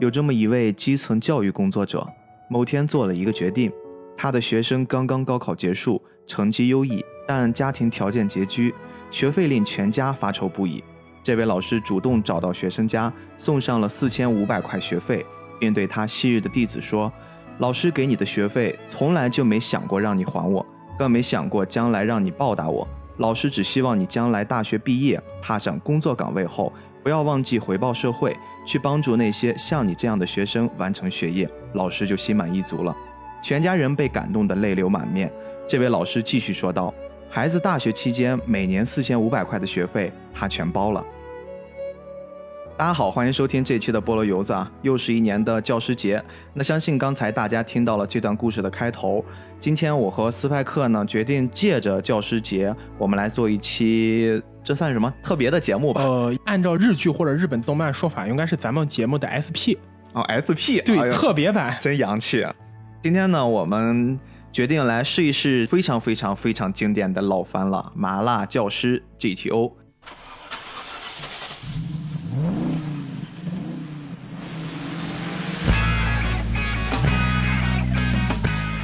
有这么一位基层教育工作者，某天做了一个决定，他的学生刚刚高考结束，成绩优异，但家庭条件拮据，学费令全家发愁不已。这位老师主动找到学生家，送上了四千五百块学费，并对他昔日的弟子说：“老师给你的学费，从来就没想过让你还我，更没想过将来让你报答我。老师只希望你将来大学毕业，踏上工作岗位后，不要忘记回报社会。”去帮助那些像你这样的学生完成学业，老师就心满意足了。全家人被感动得泪流满面。这位老师继续说道：“孩子大学期间每年四千五百块的学费，他全包了。”大家好，欢迎收听这期的菠萝油子啊，又是一年的教师节。那相信刚才大家听到了这段故事的开头。今天我和斯派克呢，决定借着教师节，我们来做一期。这算什么特别的节目吧？呃，按照日剧或者日本动漫说法，应该是咱们节目的 SP 哦，SP 对特别版，真洋气。今天呢，我们决定来试一试非常非常非常经典的老番了，《麻辣教师 GTO》。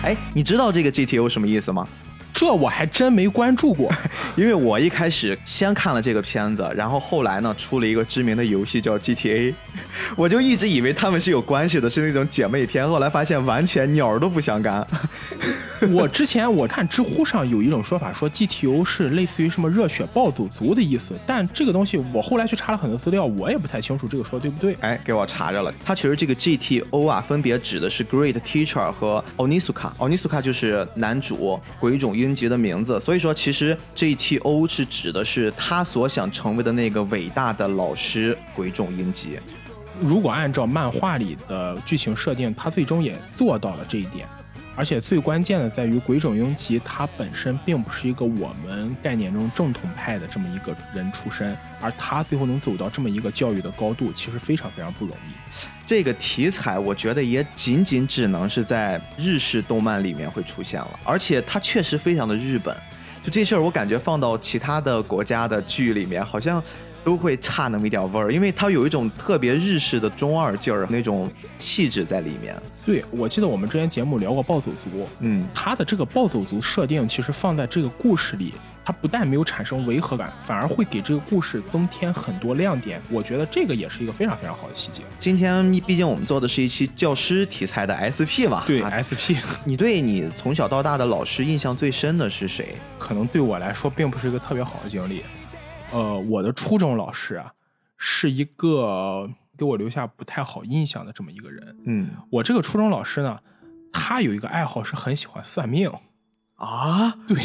哎，你知道这个 GTO 什么意思吗？这我还真没关注过，因为我一开始先看了这个片子，然后后来呢出了一个知名的游戏叫 GTA，我就一直以为他们是有关系的，是那种姐妹片，后来发现完全鸟儿都不相干。我之前我看知乎上有一种说法，说 GTO 是类似于什么热血暴走族的意思，但这个东西我后来去查了很多资料，我也不太清楚这个说对不对。哎，给我查着了，它其实这个 GTO 啊，分别指的是 Great Teacher 和 Onisuka，Onisuka 就是男主鬼冢英吉的名字，所以说其实 GTO 是指的是他所想成为的那个伟大的老师鬼冢英吉。如果按照漫画里的剧情设定，他最终也做到了这一点。而且最关键的在于，鬼冢英吉他本身并不是一个我们概念中正统派的这么一个人出身，而他最后能走到这么一个教育的高度，其实非常非常不容易。这个题材我觉得也仅仅只能是在日式动漫里面会出现了，而且它确实非常的日本。就这事儿，我感觉放到其他的国家的剧里面，好像。都会差那么一点味儿，因为它有一种特别日式的中二劲儿，那种气质在里面。对，我记得我们之前节目聊过暴走族，嗯，他的这个暴走族设定，其实放在这个故事里，它不但没有产生违和感，反而会给这个故事增添很多亮点。我觉得这个也是一个非常非常好的细节。今天毕竟我们做的是一期教师题材的 SP 嘛，对 SP，你对你从小到大的老师印象最深的是谁？可能对我来说，并不是一个特别好的经历。呃，我的初中老师啊，是一个给我留下不太好印象的这么一个人。嗯，我这个初中老师呢，他有一个爱好是很喜欢算命啊。对，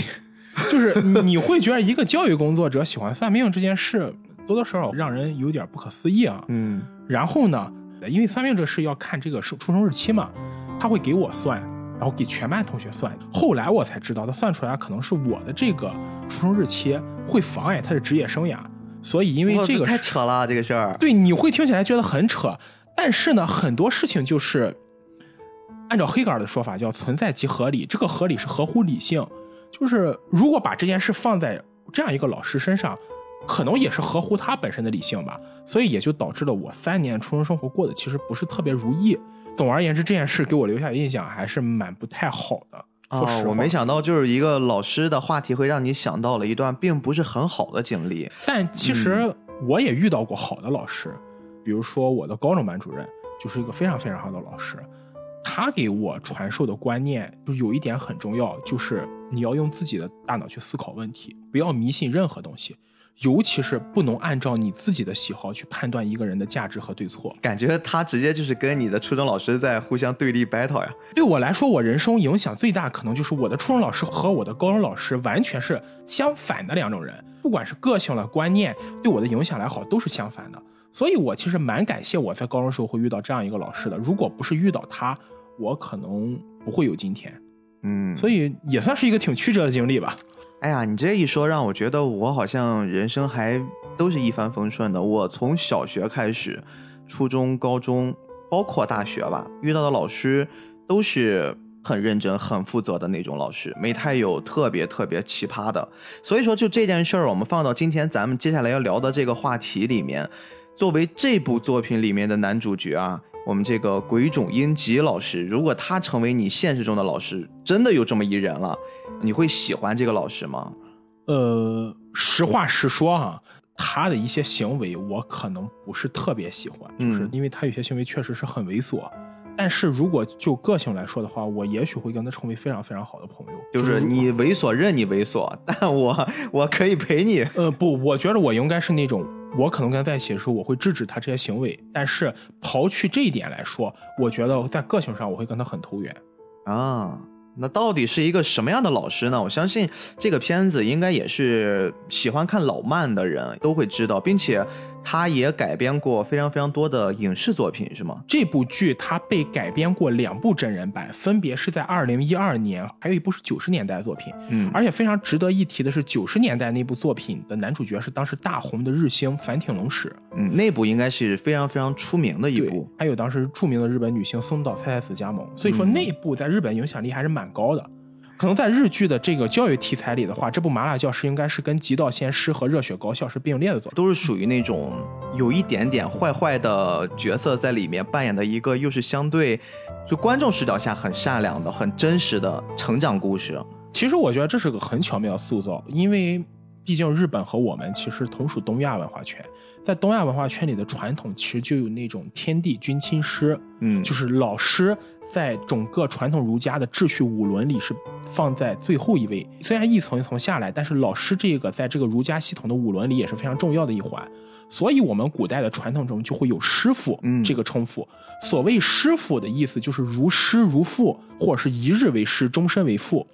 就是你会觉得一个教育工作者喜欢算命这件事，多多少少让人有点不可思议啊。嗯，然后呢，因为算命这事要看这个是出生日期嘛，他会给我算。然后给全班同学算，后来我才知道，他算出来可能是我的这个出生日期会妨碍他的职业生涯，所以因为这个太扯了，这个事儿。对，你会听起来觉得很扯，但是呢，很多事情就是按照黑格尔的说法叫存在即合理，这个合理是合乎理性，就是如果把这件事放在这样一个老师身上，可能也是合乎他本身的理性吧，所以也就导致了我三年初中生活过得其实不是特别如意。总而言之，这件事给我留下的印象还是蛮不太好的。哦，我没想到，就是一个老师的话题会让你想到了一段并不是很好的经历。但其实我也遇到过好的老师，比如说我的高中班主任就是一个非常非常好的老师，他给我传授的观念就有一点很重要，就是你要用自己的大脑去思考问题，不要迷信任何东西。尤其是不能按照你自己的喜好去判断一个人的价值和对错，感觉他直接就是跟你的初中老师在互相对立 battle 呀。对我来说，我人生影响最大可能就是我的初中老师和我的高中老师完全是相反的两种人，不管是个性了观念对我的影响来好，都是相反的。所以我其实蛮感谢我在高中时候会遇到这样一个老师的，如果不是遇到他，我可能不会有今天。嗯，所以也算是一个挺曲折的经历吧。哎呀，你这一说，让我觉得我好像人生还都是一帆风顺的。我从小学开始，初中、高中，包括大学吧，遇到的老师都是很认真、很负责的那种老师，没太有特别特别奇葩的。所以说，就这件事儿，我们放到今天咱们接下来要聊的这个话题里面。作为这部作品里面的男主角啊，我们这个鬼冢英吉老师，如果他成为你现实中的老师，真的有这么一人了，你会喜欢这个老师吗？呃，实话实说哈，他的一些行为我可能不是特别喜欢，就是嗯因为他有些行为确实是很猥琐。但是如果就个性来说的话，我也许会跟他成为非常非常好的朋友。就是你猥琐任你猥琐，但我我可以陪你。呃，不，我觉得我应该是那种，我可能跟他在一起的时候，我会制止他这些行为。但是刨去这一点来说，我觉得在个性上我会跟他很投缘。啊，那到底是一个什么样的老师呢？我相信这个片子应该也是喜欢看老漫的人都会知道，并且他也改编过非常非常多的影视作品，是吗？这部剧它被改编过两部真人版，分别是在二零一二年，还有一部是九十年代的作品。嗯，而且非常值得一提的是，九十年代那部作品的男主角是当时大红的日星反町隆史，嗯，那部应该是非常非常出名的一部。，还有当时著名的日本女星松岛菜菜子加盟，所以说嗯那部在日本影响力还是蛮高的。可能在日剧的这个教育题材里的话，这部《麻辣教师》应该是跟《极道鲜师》和《热血高校》是并列的走。都是属于那种有一点点坏坏的角色在里面扮演的一个，又是相对就观众视角下很善良的、很真实的成长故事。其实我觉得这是个很巧妙的塑造，因为毕竟日本和我们其实同属东亚文化圈，在东亚文化圈里的传统其实就有那种天地君亲师，嗯，就是老师在整个传统儒家的秩序五伦里是放在最后一位。虽然一层一层下来，但是老师这个在这个儒家系统的五伦里也是非常重要的一环。所以，我们古代的传统中就会有师傅嗯这个称呼。所谓师傅的意思就是如师如父，或者是一日为师，终身为父。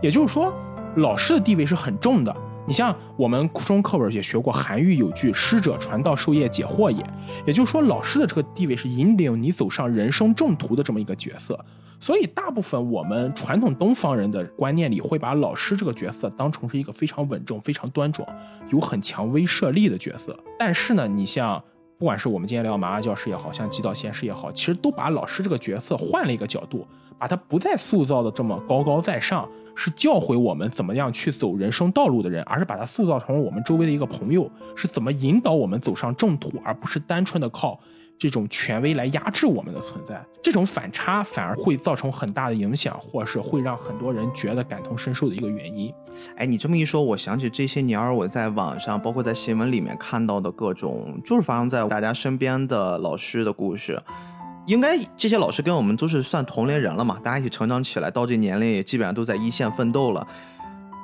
也就是说，老师的地位是很重的。你像我们初中课本也学过韩愈有句“师者，传道授业解惑也”，也就是说，老师的这个地位是引领你走上人生正途的这么一个角色。所以，大部分我们传统东方人的观念里，会把老师这个角色当成是一个非常稳重、非常端庄、有很强威慑力的角色。但是呢，你像不管是我们今天聊麻辣教师也好像极道鲜师也好，其实都把老师这个角色换了一个角度，把他不再塑造的这么高高在上，是教诲我们怎么样去走人生道路的人，而是把他塑造成了我们周围的一个朋友，是怎么引导我们走上正途，而不是单纯的靠这种权威来压制我们的存在。这种反差反而会造成很大的影响，或是会让很多人觉得感同身受的一个原因。哎，你这么一说，我想起这些年儿我在网上，包括在新闻里面看到的各种，就是发生在大家身边的老师的故事。应该这些老师跟我们都是算同龄人了嘛，大家一起成长起来，到这年龄也基本上都在一线奋斗了。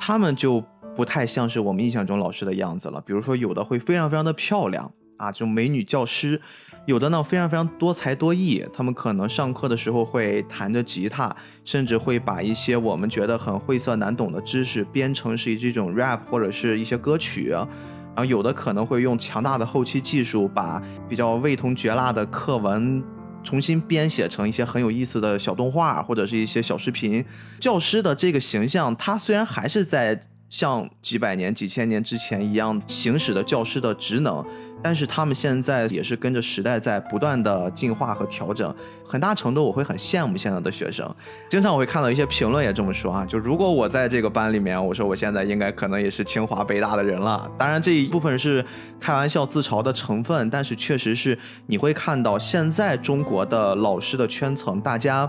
他们就不太像是我们印象中老师的样子了。比如说，有的会非常非常的漂亮啊，这种美女教师；有的呢非常非常多才多艺，他们可能上课的时候会弹着吉他，甚至会把一些我们觉得很晦涩难懂的知识编成是这种 rap 或者是一些歌曲。然后有的可能会用强大的后期技术，把比较味同嚼蜡的课文重新编写成一些很有意思的小动画或者是一些小视频。教师的这个形象，他虽然还是在像几百年、几千年之前一样行使的教师的职能，但是他们现在也是跟着时代在不断的进化和调整。很大程度我会很羡慕现在的学生。经常我会看到一些评论也这么说啊，就如果我在这个班里面，我说我现在应该可能也是清华北大的人了。当然这一部分是开玩笑自嘲的成分，但是确实是你会看到现在中国的老师的圈层，大家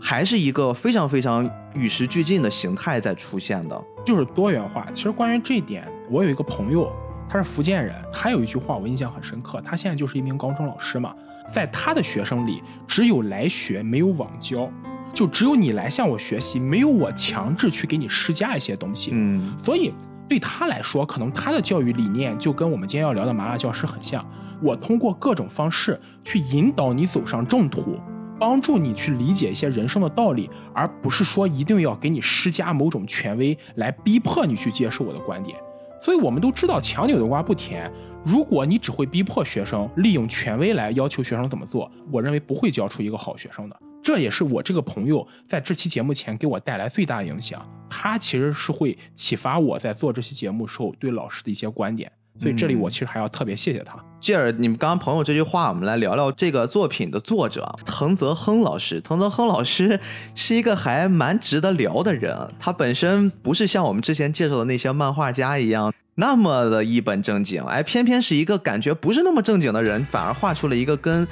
还是一个非常非常与时俱进的形态在出现的。就是多元化。其实关于这一点，我有一个朋友，他是福建人，他有一句话我印象很深刻。他现在就是一名高中老师嘛，在他的学生里，只有来学，没有网教，就只有你来向我学习，没有我强制去给你施加一些东西。嗯所以对他来说，可能他的教育理念就跟我们今天要聊的麻辣教师很像。我通过各种方式去引导你走上正途，帮助你去理解一些人生的道理，而不是说一定要给你施加某种权威来逼迫你去接受我的观点。所以我们都知道强扭的瓜不甜。如果你只会逼迫学生，利用权威来要求学生怎么做，我认为不会教出一个好学生的。这也是我这个朋友在这期节目前给我带来最大影响。他其实是会启发我在做这期节目时候对老师的一些观点。所以这里我其实还要特别谢谢他。继而，你们刚刚朋友这句话，我们来聊聊这个作品的作者藤泽亨老师。藤泽亨老师是一个还蛮值得聊的人，他本身不是像我们之前介绍的那些漫画家一样那么的一本正经，哎，偏偏是一个感觉不是那么正经的人，反而画出了一个跟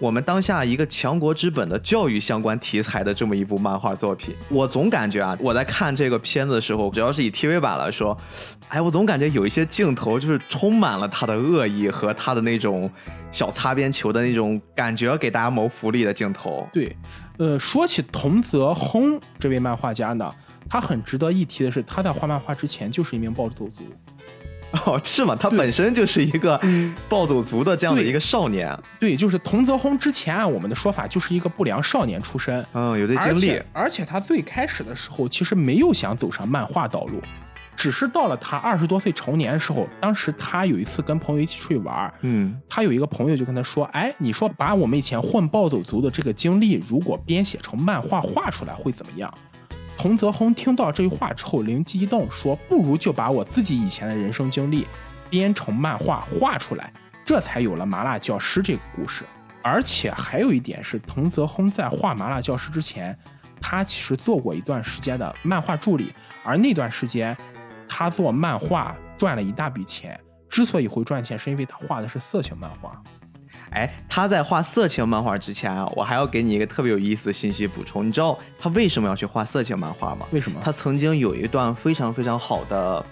我们当下一个强国之本的教育相关题材的这么一部漫画作品。我总感觉啊，我在看这个片子的时候，主要是以 TV 版来说，哎，我总感觉有一些镜头就是充满了他的恶意和他的那种小擦边球的那种感觉，给大家谋福利的镜头。对，呃，说起桐泽亨这位漫画家呢，他很值得一提的是，他在画漫画之前就是一名暴走族。哦，是吗？他本身就是一个暴走族的这样的一个少年。对，就是桐泽亨之前按我们的说法就是一个不良少年出身。嗯，有这经历。而且他最开始的时候其实没有想走上漫画道路，只是到了他二十多岁成年的时候，当时他有一次跟朋友一起出去玩，嗯，他有一个朋友就跟他说：“哎，你说把我们以前混暴走族的这个经历，如果编写成漫画画出来会怎么样？”童泽亨听到这句话之后，灵机一动，说：“不如就把我自己以前的人生经历编成漫画画出来。”这才有了《麻辣教师》这个故事。而且还有一点是，藤泽亨在画《麻辣教师》之前，他其实做过一段时间的漫画助理，而那段时间他做漫画赚了一大笔钱。之所以会赚钱，是因为他画的是色情漫画。哎，他在画色情漫画之前啊，我还要给你一个特别有意思的信息补充。你知道他为什么要去画色情漫画吗？为什么？他曾经有一段非常非常好的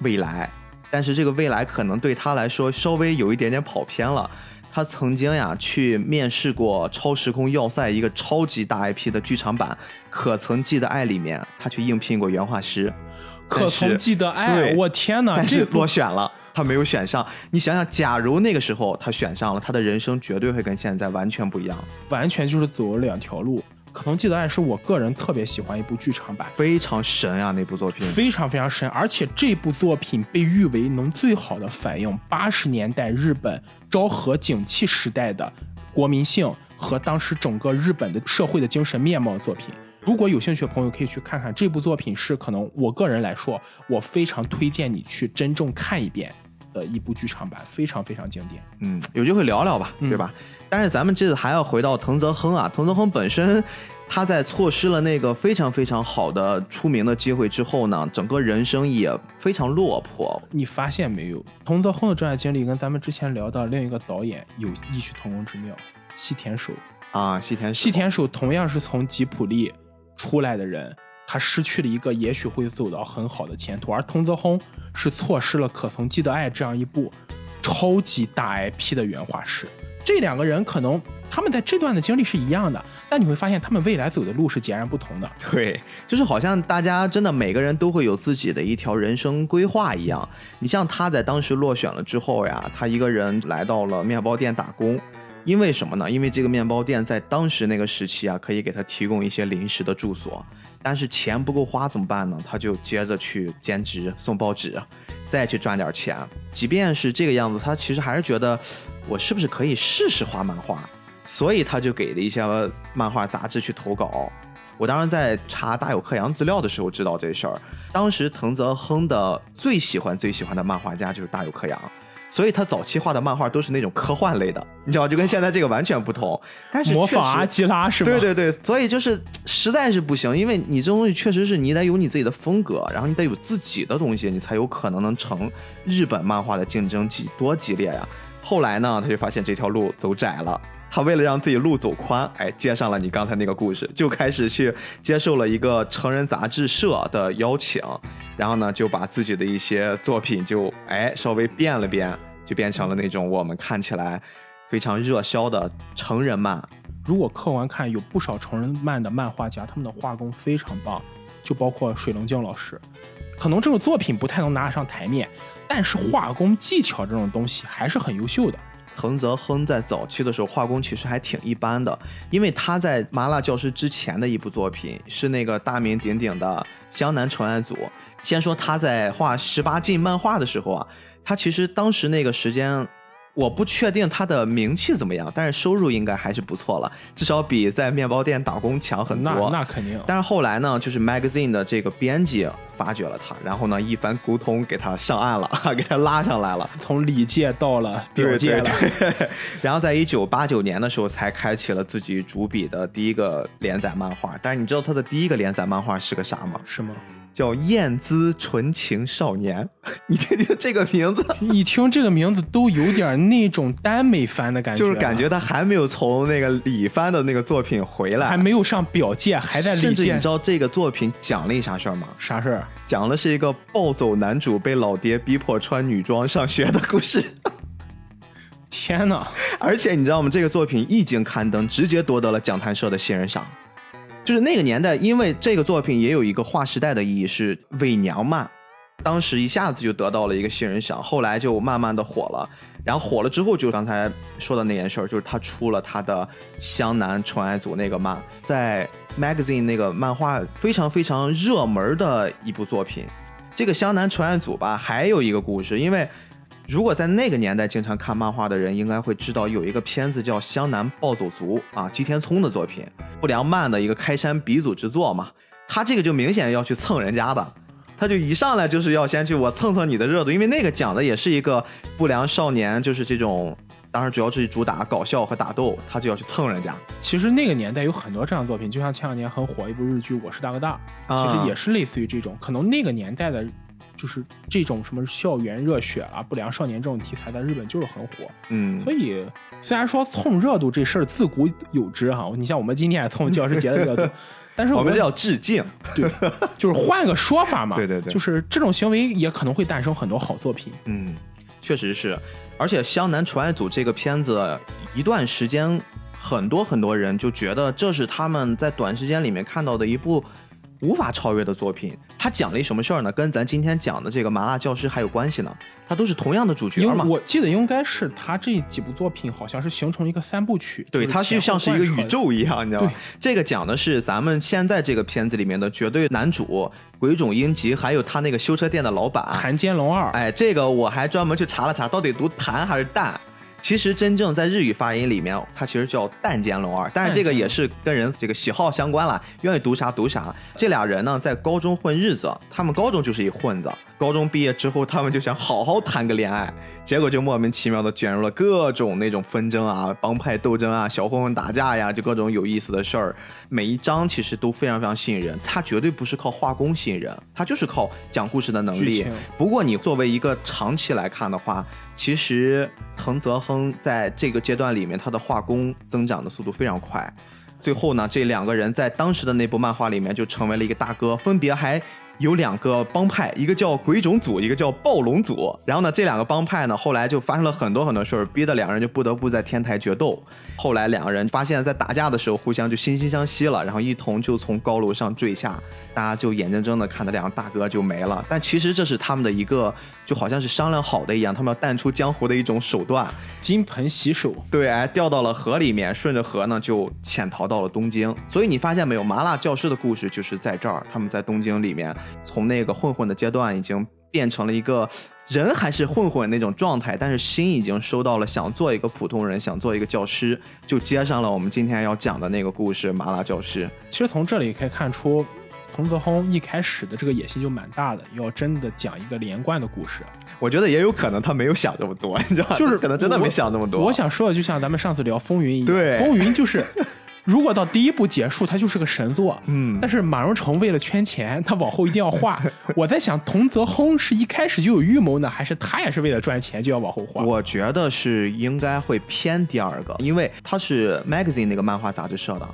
未来，但是这个未来可能对他来说稍微有一点点跑偏了。他曾经呀去面试过《超时空要塞》一个超级大 IP 的剧场版《可曾记得爱》里面，他去应聘过原画师。可曾记得爱？我天哪！但是落选了。他没有选上，你想想，假如那个时候他选上了，他的人生绝对会跟现在完全不一样，完全就是走了两条路。可能记得爱是我个人特别喜欢一部剧场版，非常神啊，那部作品非常非常神，而且这部作品被誉为能最好的反映八十年代日本昭和景气时代的国民性和当时整个日本的社会的精神面貌的作品。如果有兴趣的朋友可以去看看这部作品，是可能我个人来说，我非常推荐你去真正看一遍。的一部剧场版非常非常经典，嗯，有机会聊聊吧，对吧？但是咱们这次还要回到藤泽亨啊，藤泽亨本身他在错失了那个非常非常好的出名的机会之后呢，整个人生也非常落魄。你发现没有，藤泽亨的这段经历跟咱们之前聊的另一个导演有异曲同工之妙，细田守啊，细田细田守同样是从吉普力出来的人。他失去了一个也许会走到很好的前途，而藤泽亨是错失了《可曾记得爱》这样一部超级大 IP 的原画师。这两个人可能他们在这段的经历是一样的，但你会发现他们未来走的路是截然不同的。对，就是好像大家真的每个人都会有自己的一条人生规划一样。你像他在当时落选了之后呀，他一个人来到了面包店打工，因为什么呢？因为这个面包店在当时那个时期啊，可以给他提供一些临时的住所。但是钱不够花怎么办呢？他就接着去兼职送报纸，再去赚点钱。即便是这个样子，他其实还是觉得我是不是可以试试画漫画？所以他就给了一些漫画杂志去投稿。我当时在查大有克洋资料的时候知道这事儿。当时藤泽亨的最喜欢最喜欢的漫画家就是大有克洋。所以他早期画的漫画都是那种科幻类的，你知道，就跟现在这个完全不同。但是模仿阿基拉是吗？对对对，所以就是实在是不行，因为你这东西确实是你得有你自己的风格，然后你得有自己的东西，你才有可能能成日本漫画的竞争激多激烈呀。后来呢，他就发现这条路走窄了。他为了让自己路走宽，哎，接上了你刚才那个故事，就开始去接受了一个成人杂志社的邀请，然后呢，就把自己的一些作品就哎稍微变了变，就变成了那种我们看起来非常热销的成人漫。如果客观看，有不少成人漫的漫画家，他们的画工非常棒，就包括水龙镜老师。可能这个作品不太能拿得上台面，但是画工技巧这种东西还是很优秀的。藤泽亨在早期的时候画工其实还挺一般的，因为他在《麻辣教师》之前的一部作品是那个大名鼎鼎的《江南纯爱组》。先说他在画十八禁漫画的时候啊，他其实当时那个时间。我不确定他的名气怎么样，但是收入应该还是不错了，至少比在面包店打工强很多。那那肯定。但是后来呢，就是 magazine 的这个编辑发掘了他，然后呢一番沟通给他上岸了，给他拉上来了，从里界到了表界了。然后在一九八九年的时候才开启了自己主笔的第一个连载漫画。但是你知道他的第一个连载漫画是个啥吗？是吗？叫《燕姿纯情少年》，你听听这个名字，一听这个名字都有点那种耽美番的感觉，就是感觉他还没有从那个李帆的那个作品回来，还没有上表界，还在甚至你知道这个作品讲了一啥事儿吗？啥事儿？讲的是一个暴走男主被老爹逼迫穿女装上学的故事。天哪！而且你知道吗？这个作品一经刊登，直接夺得了讲坛社的新人赏。就是那个年代，因为这个作品也有一个划时代的意义，是伪娘漫，当时一下子就得到了一个新人赏，后来就慢慢的火了。然后火了之后，就刚才说的那件事儿，就是他出了他的湘南纯爱组那个漫，在 magazine 那个漫画非常非常热门的一部作品。这个湘南纯爱组吧，还有一个故事，因为如果在那个年代经常看漫画的人，应该会知道有一个片子叫《湘南暴走族》啊，吉田聪的作品，不良漫的一个开山鼻祖之作嘛。他这个就明显要去蹭人家的，他就一上来就是要先去我蹭蹭你的热度，因为那个讲的也是一个不良少年，就是这种，当然主要是主打搞笑和打斗，他就要去蹭人家。其实那个年代有很多这样的作品，就像前两年很火一部日剧《我是大哥大》，啊其实也是类似于这种，可能那个年代的，就是这种什么校园热血啊、不良少年这种题材在日本就是很火。嗯，所以虽然说蹭热度这事儿自古有之哈，你像我们今天也蹭教师节的热度，但是我们这叫致敬。对，就是换个说法嘛，对对对就是这种行为也可能会诞生很多好作品。嗯，确实是，而且《湘南纯爱组》这个片子，一段时间，很多很多人就觉得这是他们在短时间里面看到的一部无法超越的作品。它讲了一什么事儿呢？跟咱今天讲的这个《麻辣教师》还有关系呢？它都是同样的主角嘛。我记得应该是他这几部作品好像是形成了一个三部曲，对，它就是像是一个宇。宙一样，你知道吗？这个讲的是咱们现在这个片子里面的绝对男主鬼冢英吉，还有他那个修车店的老板谭坚龙二，哎，这个我还专门去查了查，到底读谭还是蛋。其实真正在日语发音里面，它其实叫蛋尖龙二，但是这个也是跟人这个喜好相关了，愿意读啥读啥。这俩人呢，在高中混日子，他们高中就是一混子，高中毕业之后，他们就想好好谈个恋爱，结果就莫名其妙的卷入了各种那种纷争啊、帮派斗争啊、小混混打架呀，就各种有意思的事儿。每一章其实都非常非常吸引人，它绝对不是靠画工吸引人，它就是靠讲故事的能力。不过你作为一个长期来看的话，其实藤泽亨在这个阶段里面，他的画工增长的速度非常快。最后呢，这两个人在当时的那部漫画里面就成为了一个大哥，分别还有两个帮派，一个叫鬼冢组，一个叫暴龙组。然后呢，这两个帮派呢，后来就发生了很多很多事儿，逼得两个人就不得不在天台决斗。后来两个人发现，在打架的时候互相就惺惺相惜了，然后一同就从高楼上坠下，大家就眼睁睁的看着两个大哥就没了。但其实这是他们的一个，就好像是商量好的一样，他们要淡出江湖的一种手段。金盆洗手，对，哎，掉到了河里面，顺着河呢就潜逃到了东京。所以你发现没有，麻辣教师的故事就是在这儿，他们在东京里面，从那个混混的阶段已经变成了一个人还是混混那种状态，但是心已经收到了想做一个普通人，想做一个教师，就接上了我们今天要讲的那个故事——麻辣教师。其实从这里可以看出，藤泽亨一开始的这个野心就蛮大的，要真的讲一个连贯的故事。我觉得也有可能他没有想这么多，你知道吗？就是可能真的没想那么多。我想说的，就像咱们上次聊《风云》一样，对风云》就是如果到第一部结束，它就是个神作。嗯但是马荣成为了圈钱，他往后一定要画。我在想，童泽亨是一开始就有预谋呢，还是他也是为了赚钱就要往后画？我觉得是应该会偏第二个，因为他是 magazine 那个漫画杂志社的。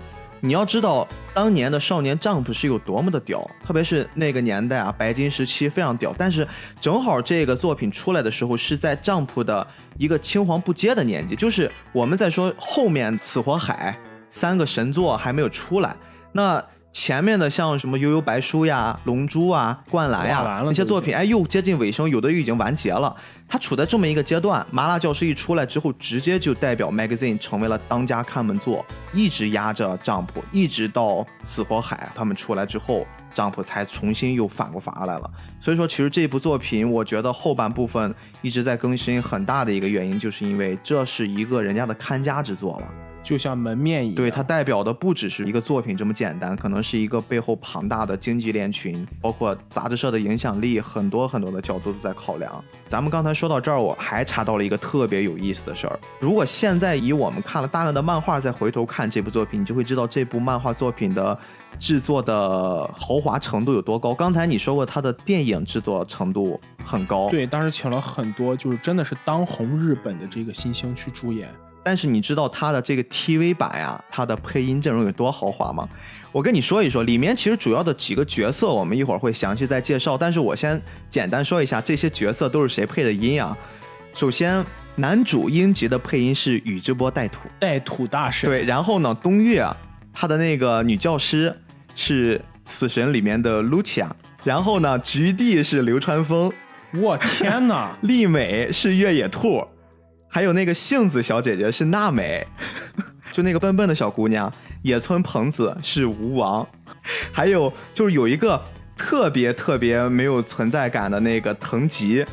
你要知道，当年的少年 Jump 是有多么的屌，特别是那个年代啊，白金时期非常屌。但是正好这个作品出来的时候，是在 Jump 的一个青黄不接的年纪，就是我们在说后面死火海三个神作还没有出来，那前面的像什么悠悠白书呀、龙珠啊、灌篮呀那些作品，哎，又接近尾声，有的又已经完结了。它处在这么一个阶段，麻辣教师一出来之后，直接就代表 magazine 成为了当家看门作，一直压着 Jump，一直到死火海他们出来之后，Jump 才重新又反过乏来了。所以说，其实这部作品，我觉得后半部分一直在更新，很大的一个原因就是因为这是一个人家的看家之作了。就像门面一样。对，它代表的不只是一个作品这么简单，可能是一个背后庞大的经济链群，包括杂志社的影响力，很多很多的角度都在考量。咱们刚才说到这儿，我还查到了一个特别有意思的事儿。如果现在以我们看了大量的漫画，再回头看这部作品，你就会知道这部漫画作品的制作的豪华程度有多高。刚才你说过，它的电影制作程度很高，对，当时请了很多就是真的是当红日本的这个新星去主演。但是你知道它的这个 TV 版呀，它的配音阵容有多豪华吗？我跟你说一说，里面其实主要的几个角色，我们一会儿会详细再介绍。但是我先简单说一下这些角色都是谁配的音啊？首先，男主英吉的配音是宇智波带土，带土大神。对，然后呢，东岳他的那个女教师是死神里面的 Lucia，然后呢，菊地是流川枫，我天哪，丽美是越野兔。还有那个杏子小姐姐是娜美，就那个笨笨的小姑娘野村朋子是吴王，还有就是有一个特别特别没有存在感的那个藤吉，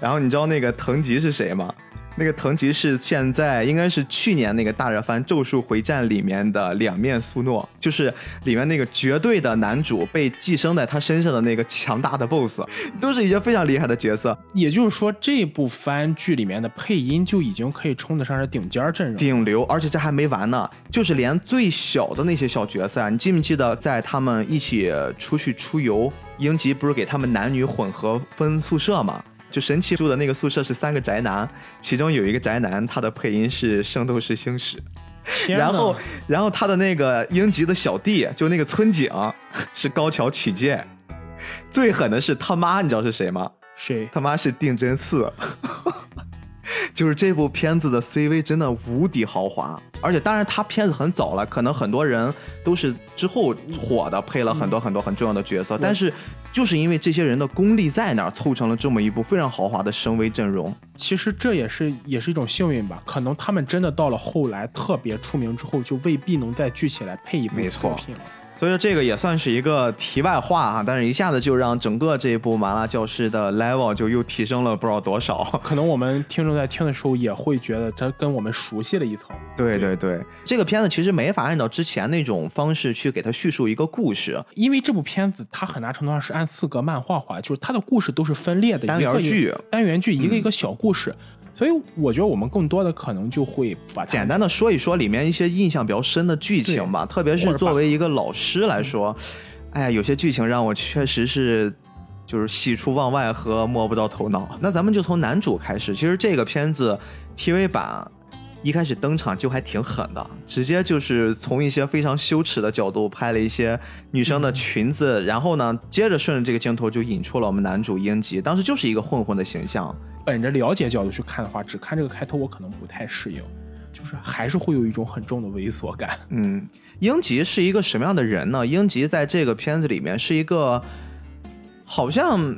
然后你知道那个藤吉是谁吗？那个藤吉是现在应该是去年那个大热番《咒术回战》里面的两面苏诺，就是里面那个绝对的男主被寄生在他身上的那个强大的 BOSS，都是一些非常厉害的角色。也就是说，这部番剧里面的配音就已经可以称得上是顶尖阵容、顶流。而且这还没完呢，就是连最小的那些小角色啊，你记不记得在他们一起出去出游，英吉不是给他们男女混合分宿舍吗？就神奇住的那个宿舍是三个宅男，其中有一个宅男，他的配音是《圣斗士星矢》，然后，然后他的那个英吉的小弟，就那个村井，是高桥启介，最狠的是他妈，你知道是谁吗？谁？他妈是定真寺。就是这部片子的 CV 真的无敌豪华，而且当然他片子很早了，可能很多人都是之后火的，配了很多很多很重要的角色，但是就是因为这些人的功力在那儿，凑成了这么一部非常豪华的声威阵容。其实这也是也是一种幸运吧，可能他们真的到了后来特别出名之后，就未必能再聚起来配一部作品了。所以说这个也算是一个题外话哈，但是一下子就让整个这一部《麻辣教师》的 level 就又提升了不知道多少。可能我们听众在听的时候也会觉得它跟我们熟悉了一层。对对对，这个片子其实没法按照之前那种方式去给它叙述一个故事，因为这部片子它很大程度上是按四格漫画画，就是它的故事都是分裂的单元剧，单元剧一个一个小故事。所以我觉得我们更多的可能就会把简单的说一说里面一些印象比较深的剧情吧，特别是作为一个老师来说，哎呀，有些剧情让我确实是就是喜出望外和摸不到头脑。那咱们就从男主开始，其实这个片子 TV 版一开始登场就还挺狠的，直接就是从一些非常羞耻的角度拍了一些女生的裙子，然后呢，接着顺着这个镜头就引出了我们男主英吉，当时就是一个混混的形象。本着了解角度去看的话，只看这个开头，我可能不太适应，就是还是会有一种很重的猥琐感。嗯，英吉是一个什么样的人呢？英吉在这个片子里面是一个好像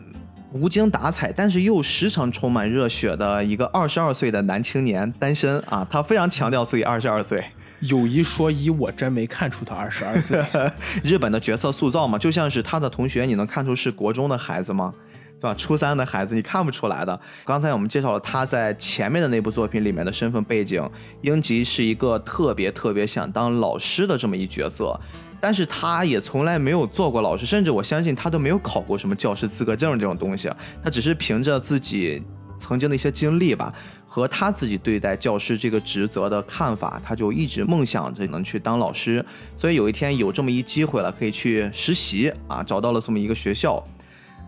无精打采，但是又时常充满热血的一个二十二岁的男青年，单身啊。他非常强调自己二十二岁。有一说一，我真没看出他二十二岁。日本的角色塑造嘛，就像是他的同学，你能看出是国中的孩子吗？对吧？初三的孩子你看不出来的。刚才我们介绍了他在前面的那部作品里面的身份背景，英吉是一个特别特别想当老师的这么一角色，但是他也从来没有做过老师，甚至我相信他都没有考过什么教师资格证这种东西。他只是凭着自己曾经的一些经历吧，和他自己对待教师这个职责的看法，他就一直梦想着能去当老师。所以有一天有这么一机会了，可以去实习啊，找到了这么一个学校。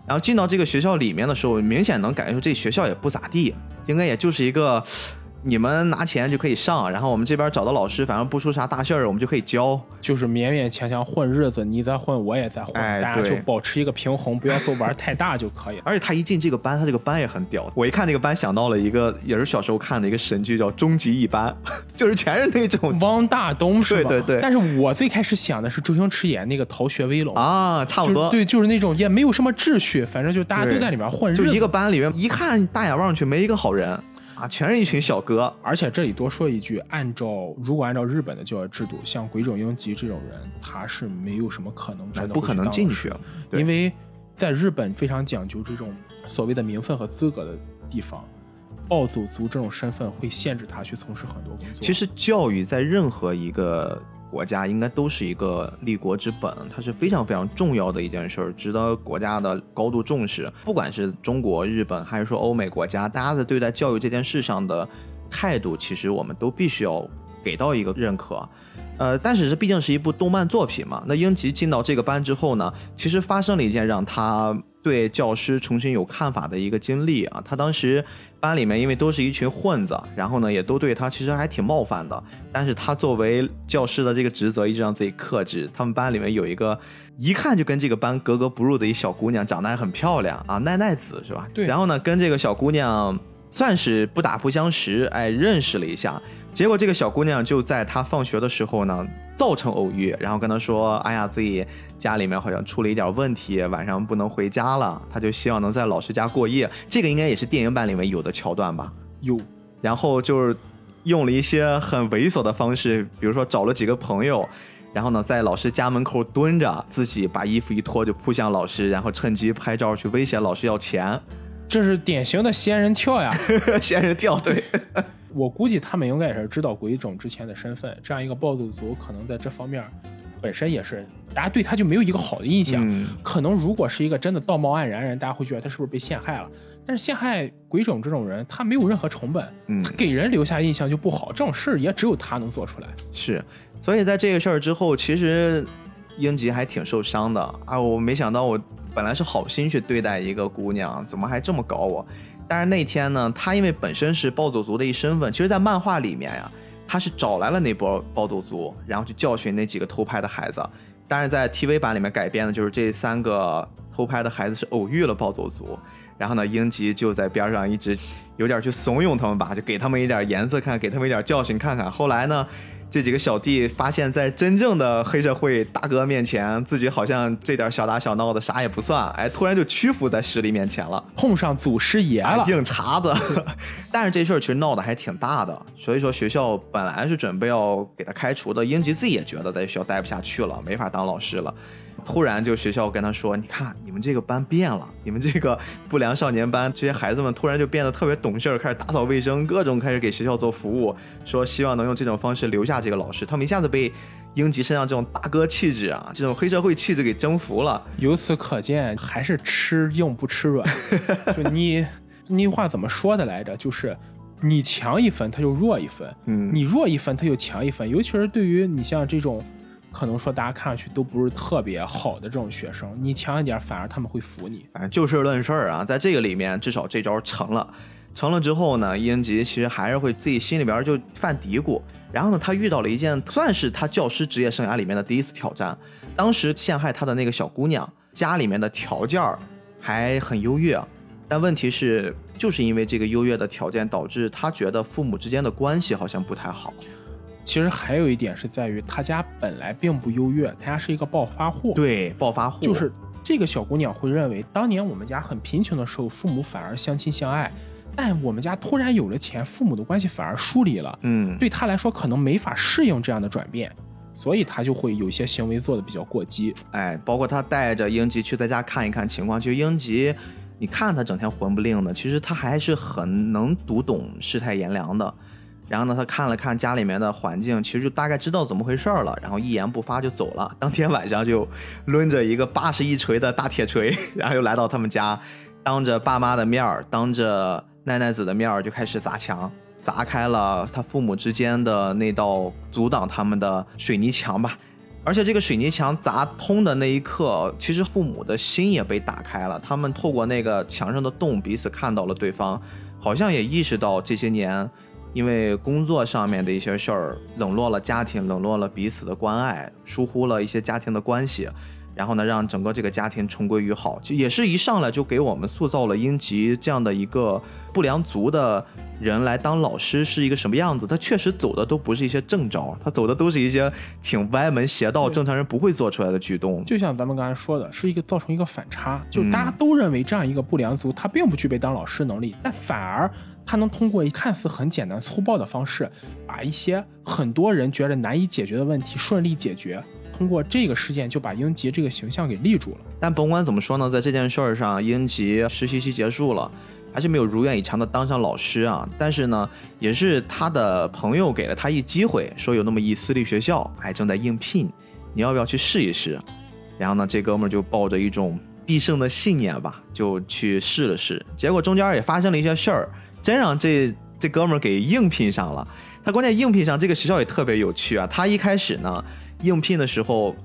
然后进到这个学校里面的时候，明显能感觉出这学校也不咋地，应该也就是一个。你们拿钱就可以上，然后我们这边找到老师，反正不出啥大事儿，我们就可以教，就是勉勉强强混日子，你在混，我也在混，大家就保持一个平衡，不要做玩太大就可以了。而且他一进这个班，他这个班也很屌。我一看那个班，想到了一个也是小时候看的一个神剧，叫《终极一班》，就是全是那种 汪大东是吧？对对对。但是我最开始想的是周星驰演那个《逃学威龙》啊，差不多。对，就是那种也没有什么秩序，反正就大家都在里面混日子。就一个班里面，一看大眼望去没一个好人。啊，全是一群小哥，而且这里多说一句，按照如果按照日本的教育制度，像鬼冢英吉这种人，他是没有什么可能真的不可能进去，因为在日本非常讲究这种所谓的名分和资格的地方，暴走族这种身份会限制他去从事很多工作。其实教育在任何一个国家应该都是一个立国之本，它是非常非常重要的一件事儿，值得国家的高度重视。不管是中国、日本，还是说欧美国家，大家在对待教育这件事上的态度，其实我们都必须要给到一个认可。呃，但是这毕竟是一部动漫作品嘛。那英吉进到这个班之后呢，其实发生了一件让他对教师重新有看法的一个经历啊。他当时班里面因为都是一群混子，然后呢也都对他其实还挺冒犯的。但是他作为教师的这个职责，一直让自己克制。他们班里面有一个一看就跟这个班格格不入的一小姑娘，长得还很漂亮啊，奈奈子是吧？对。然后呢，跟这个小姑娘算是不打不相识，哎，认识了一下。结果这个小姑娘就在她放学的时候呢，造成偶遇，然后跟她说：“哎呀，自己家里面好像出了一点问题，晚上不能回家了。她就希望能在老师家过夜。这个应该也是电影版里面有的桥段吧？有。然后就是用了一些很猥琐的方式，比如说找了几个朋友，然后呢在老师家门口蹲着，自己把衣服一脱就扑向老师，然后趁机拍照去威胁老师要钱。这是典型的仙人跳呀！仙人跳，对。我估计他们应该也是知道鬼冢之前的身份，这样一个暴走族，可能在这方面本身也是大家对他就没有一个好的印象。可能如果是一个真的道貌岸然人，大家会觉得他是不是被陷害了？但是陷害鬼冢这种人，他没有任何成本，他给人留下印象就不好。这种事儿也只有他能做出来。是，所以在这个事儿之后，其实英吉还挺受伤的啊！我没想到，我本来是好心去对待一个姑娘，怎么还这么搞我？但是那天呢，他因为本身是暴走族的一身份，其实，在漫画里面呀，他是找来了那波暴走族，然后去教训那几个偷拍的孩子。但是在 TV 版里面改编的，就是这三个偷拍的孩子是偶遇了暴走族，然后呢，英吉就在边上一直有点去怂恿他们吧，就给他们一点颜色看，给他们一点教训看看。后来呢？这几个小弟发现，在真正的黑社会大哥面前，自己好像这点小打小闹的啥也不算，哎，突然就屈服在势力面前了，碰上祖师爷了，硬茬子。但是这事儿其实闹得还挺大的，所以说学校本来是准备要给他开除的，英吉自己也觉得在学校待不下去了，没法当老师了。突然，就学校跟他说：“你看，你们这个班变了，你们这个不良少年班，这些孩子们突然就变得特别懂事儿，开始打扫卫生，各种开始给学校做服务，说希望能用这种方式留下这个老师。他们一下子被英吉身上这种大哥气质啊，这种黑社会气质给征服了。由此可见，还是吃硬不吃软。就你，那话怎么说的来着？就是你强一分，他就弱一分；嗯，你弱一分，他就强一分。尤其是对于你像这种。”可能说大家看上去都不是特别好的这种学生，你强一点，反而他们会服你。反正就事论事儿啊，在这个里面，至少这招成了。成了之后呢，伊恩吉其实还是会自己心里边就犯嘀咕。然后呢，他遇到了一件算是他教师职业生涯里面的第一次挑战。当时陷害他的那个小姑娘，家里面的条件还很优越，但问题是，就是因为这个优越的条件，导致他觉得父母之间的关系好像不太好。其实还有一点是在于，他家本来并不优越，他家是一个暴发户。对，暴发户就是这个小姑娘会认为，当年我们家很贫穷的时候，父母反而相亲相爱，但我们家突然有了钱，父母的关系反而疏离了。嗯，对她来说可能没法适应这样的转变，所以他就会有些行为做的比较过激。哎，包括他带着英吉去他家看一看情况，其实英吉，你看他整天混不吝的，其实他还是很能读懂世态炎凉的。然后呢，他看了看家里面的环境，其实就大概知道怎么回事儿了，然后一言不发就走了。当天晚上就抡着一个八十一锤的大铁锤，然后又来到他们家，当着爸妈的面儿，当着奈奈子的面儿就开始砸墙，砸开了他父母之间的那道阻挡他们的水泥墙吧。而且这个水泥墙砸通的那一刻，其实父母的心也被打开了，他们透过那个墙上的洞，彼此看到了对方，好像也意识到这些年。因为工作上面的一些事儿，冷落了家庭，冷落了彼此的关爱，疏忽了一些家庭的关系，然后呢，让整个这个家庭重归于好，就也是一上来就给我们塑造了英吉这样的一个不良族的人来当老师是一个什么样子。他确实走的都不是一些正招，他走的都是一些挺歪门邪道、正常人不会做出来的举动。就像咱们刚才说的，是一个造成一个反差，就大家都认为这样一个不良族他并不具备当老师能力，但反而。他能通过看似很简单粗暴的方式，把一些很多人觉得难以解决的问题顺利解决。通过这个事件，就把英吉这个形象给立住了。但甭管怎么说呢，在这件事儿上，英吉实习期结束了，还是没有如愿以偿的当上老师啊。但是呢，也是他的朋友给了他一机会，说有那么一私立学校，哎，正在应聘，你要不要去试一试？然后呢，这哥们儿就抱着一种必胜的信念吧，就去试了试。结果中间也发生了一些事儿，真让这这哥们儿给应聘上了。他关键应聘上这个学校也特别有趣啊。他一开始呢，应聘的时候。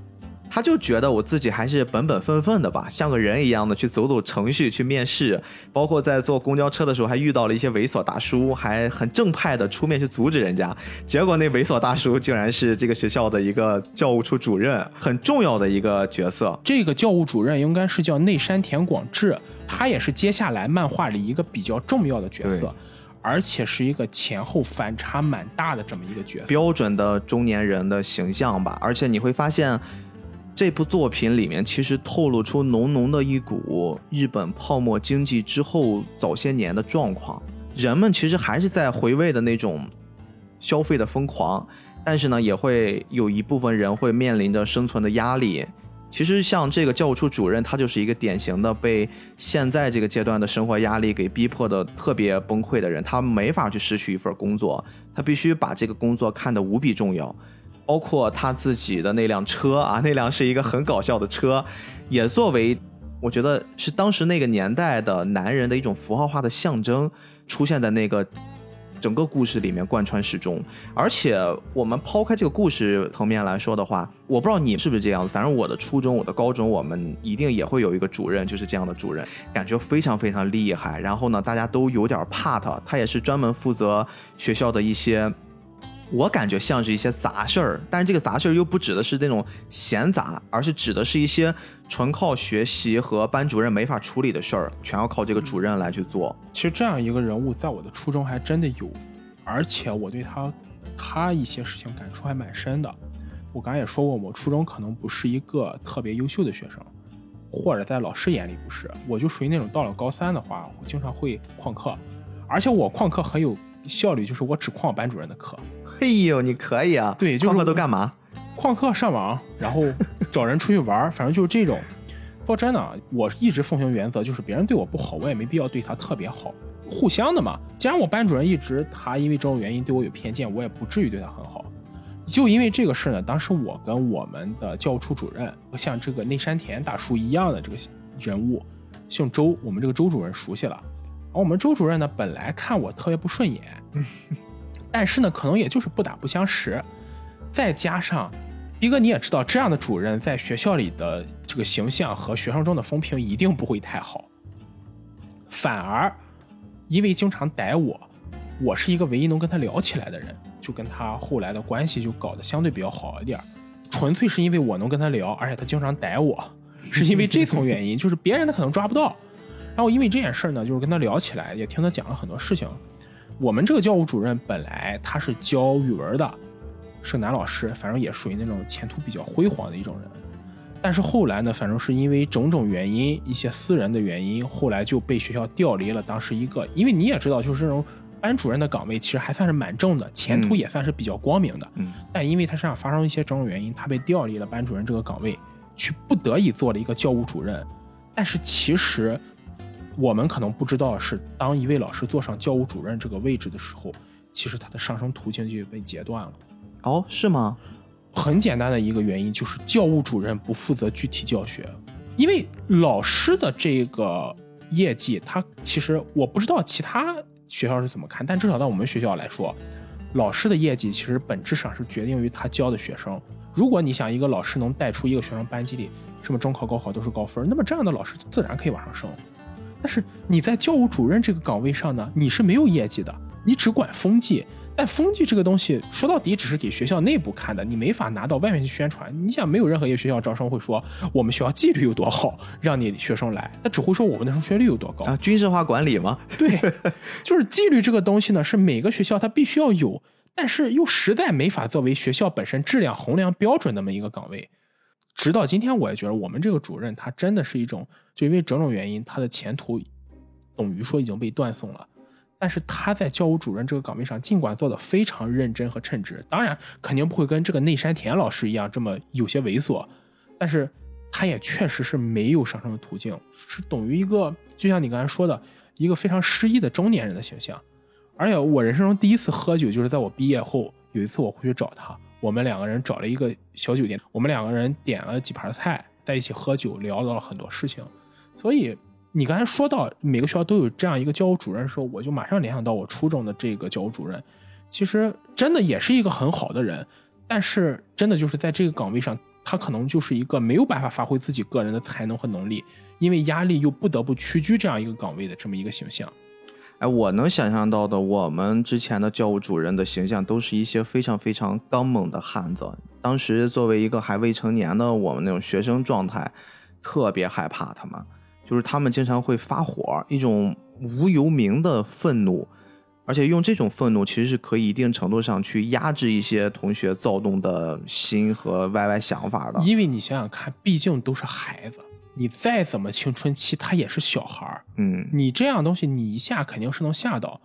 他就觉得我自己还是本本分分的吧，像个人一样的去走走程序去面试，包括在坐公交车的时候还遇到了一些猥琐大叔，还很正派的出面去阻止人家。结果那猥琐大叔竟然是这个学校的一个教务处主任，很重要的一个角色。这个教务主任应该是叫内山田广志，他也是接下来漫画里一个比较重要的角色，而且是一个前后反差蛮大的这么一个角色，标准的中年人的形象吧。而且你会发现。这部作品里面其实透露出浓浓的一股日本泡沫经济之后早些年的状况，人们其实还是在回味的那种消费的疯狂，但是呢，也会有一部分人会面临着生存的压力。其实像这个教务处主任，他就是一个典型的被现在这个阶段的生活压力给逼迫的特别崩溃的人，他没法去失去一份工作，他必须把这个工作看得无比重要。包括他自己的那辆车啊，那辆是一个很搞笑的车，也作为我觉得是当时那个年代的男人的一种符号化的象征，出现在那个整个故事里面贯穿始终。而且我们抛开这个故事层面来说的话，我不知道你是不是这样子，反正我的初中、我的高中，我们一定也会有一个主任，就是这样的主任，感觉非常非常厉害。然后呢，大家都有点怕他，他也是专门负责学校的一些。我感觉像是一些杂事儿，但是这个杂事儿又不指的是那种闲杂，而是指的是一些纯靠学习和班主任没法处理的事儿，全要靠这个主任来去做。其实这样一个人物，在我的初中还真的有，而且我对他，他一些事情感触还蛮深的。我刚才也说过，我初中可能不是一个特别优秀的学生，或者在老师眼里不是，我就属于那种到了高三的话，我经常会旷课，而且我旷课很有效率，就是我只旷班主任的课。哎呦，你可以啊！对，旷课都干嘛？旷课上网，然后 找人出去玩，反正就是这种。说真的，我一直奉行原则，就是别人对我不好，我也没必要对他特别好，互相的嘛。既然我班主任一直他因为这种原因对我有偏见，我也不至于对他很好。就因为这个事呢，当时我跟我们的教务处主任，像这个内山田大叔一样的这个人物，姓周，我们这个周主任熟悉了。而我们周主任呢，本来看我特别不顺眼。但是呢，可能也就是不打不相识，再加上，一个你也知道，这样的主任在学校里的这个形象和学生中的风评一定不会太好。反而，因为经常逮我，我是一个唯一能跟他聊起来的人，就跟他后来的关系就搞得相对比较好一点。纯粹是因为我能跟他聊，而且他经常逮我，是因为这层原因，就是别人他可能抓不到。然后因为这件事呢，就是跟他聊起来，也听他讲了很多事情。我们这个教务主任本来他是教语文的，是个男老师，反正也属于那种前途比较辉煌的一种人。但是后来呢，反正是因为种种原因，一些私人的原因，后来就被学校调离了。当时一个，因为你也知道，就是这种班主任的岗位其实还算是蛮正的，前途也算是比较光明的。嗯。但因为他身上发生一些种种原因，他被调离了班主任这个岗位，去不得已做了一个教务主任。但是其实。我们可能不知道是，当一位老师坐上教务主任这个位置的时候，其实他的上升途径就被截断了。哦，是吗？很简单的一个原因就是教务主任不负责具体教学，因为老师的这个业绩，他其实我不知道其他学校是怎么看，但至少在我们学校来说，老师的业绩其实本质上是决定于他教的学生。如果你想一个老师能带出一个学生班级里什么中考、高考都是高分，那么这样的老师自然可以往上升。但是你在教务主任这个岗位上呢，你是没有业绩的，你只管风纪。但风纪这个东西说到底只是给学校内部看的，你没法拿到外面去宣传。你想，没有任何一个学校招生会说我们学校纪律有多好，让你学生来，他只会说我们的升学率有多高啊？军事化管理吗？对，就是纪律这个东西呢，是每个学校它必须要有，但是又实在没法作为学校本身质量衡量标准那么一个岗位。直到今天，我也觉得我们这个主任他真的是一种，就因为种种原因，他的前途等于说已经被断送了。但是他在教务主任这个岗位上，尽管做的非常认真和称职，当然肯定不会跟这个内山田老师一样这么有些猥琐，但是他也确实是没有上升的途径，是等于一个，就像你刚才说的，一个非常失意的中年人的形象。而且我人生中第一次喝酒，就是在我毕业后有一次我回去找他，我们两个人找了一个小酒店，我们两个人点了几盘菜，在一起喝酒，聊到了很多事情。所以你刚才说到每个学校都有这样一个教务主任的时候，我就马上联想到我初中的这个教务主任，其实真的也是一个很好的人，但是真的就是在这个岗位上，他可能就是一个没有办法发挥自己个人的才能和能力，因为压力又不得不屈居这样一个岗位的这么一个形象。哎，我能想象到的，我们之前的教务主任的形象都是一些非常非常刚猛的汉子。当时作为一个还未成年的我们那种学生状态，特别害怕他们，就是他们经常会发火，一种无由名的愤怒，而且用这种愤怒其实是可以一定程度上去压制一些同学躁动的心和歪歪想法的。因为你想想看，毕竟都是孩子。你再怎么青春期，他也是小孩儿。嗯，你这样东西，你一下肯定是能吓到。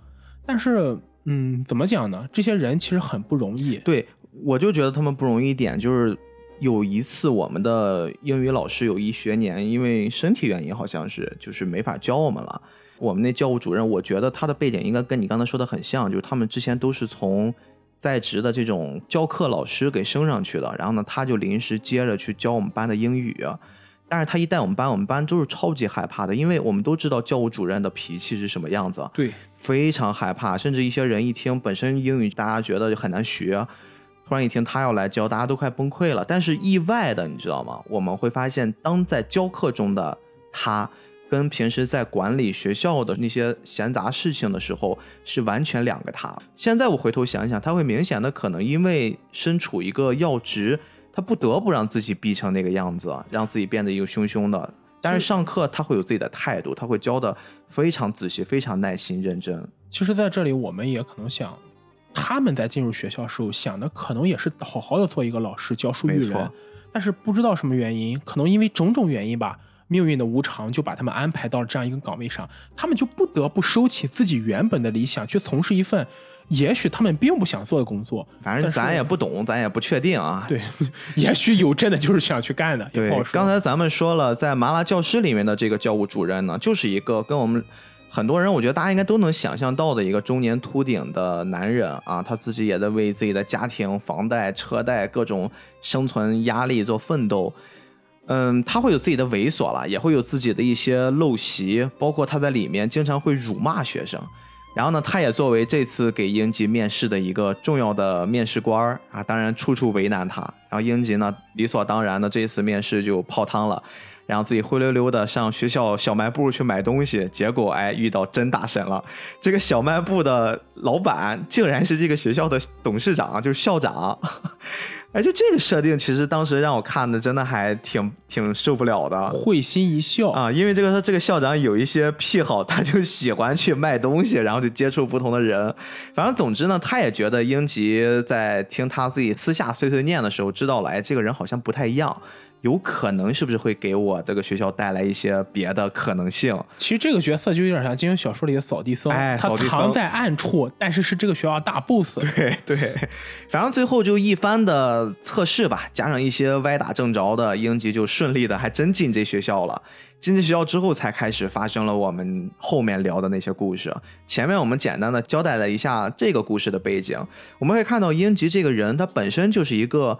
但是，嗯，怎么讲呢？这些人其实很不容易。对，我就觉得他们不容易一点，就是有一次我们的英语老师有一学年因为身体原因，好像是就是没法教我们了。我们那教务主任，我觉得他的背景应该跟你刚才说的很像，就是他们之前都是从在职的这种教课老师给升上去的，然后呢，他就临时接着去教我们班的英语。但是他一带我们班，我们班都是超级害怕的，因为我们都知道教务主任的脾气是什么样子，对，非常害怕。甚至一些人一听本身英语大家觉得就很难学，突然一听他要来教，大家都快崩溃了。但是意外的，你知道吗？我们会发现，当在教课中的他，跟平时在管理学校的那些闲杂事情的时候，是完全两个他。现在我回头想想，他会明显的可能因为身处一个要职。他不得不让自己逼成那个样子，让自己变得一个凶凶的。但是上课他会有自己的态度，他会教的非常仔细、非常耐心、认真。其实，在这里我们也可能想，他们在进入学校时候想的可能也是好好的做一个老师，教书育人。但是不知道什么原因，可能因为种种原因吧，命运的无常就把他们安排到了这样一个岗位上，他们就不得不收起自己原本的理想，去从事一份。也许他们并不想做的工作，反正咱也不懂，咱也不确定啊。对，也许有真的就是想去干的。对，刚才咱们说了，在麻辣教师里面的这个教务主任呢，就是一个跟我们很多人，我觉得大家应该都能想象到的一个中年秃顶的男人啊，他自己也在为自己的家庭、房贷、车贷各种生存压力做奋斗。嗯，他会有自己的猥琐了，也会有自己的一些陋习，包括他在里面经常会辱骂学生。然后呢，他也作为这次给英吉面试的一个重要的面试官儿啊，当然处处为难他。然后英吉呢，理所当然的这次面试就泡汤了，然后自己灰溜溜的上学校小卖部去买东西，结果哎遇到真大神了，这个小卖部的老板竟然是这个学校的董事长，就是校长。哎，就这个设定，其实当时让我看的真的还挺挺受不了的，会心一笑啊。因为这个说这个校长有一些癖好，他就喜欢去卖东西，然后就接触不同的人。反正总之呢，他也觉得英吉在听他自己私下碎碎念的时候，知道了，哎，这个人好像不太一样。有可能是不是会给我这个学校带来一些别的可能性？其实这个角色就有点像金庸小说里的扫地僧，哎他藏在暗处，但是是这个学校大 boss。对对，反正最后就一番的测试吧，加上一些歪打正着的，英吉就顺利的还真进这学校了。进这学校之后，才开始发生了我们后面聊的那些故事。前面我们简单的交代了一下这个故事的背景，我们可以看到英吉这个人，他本身就是一个。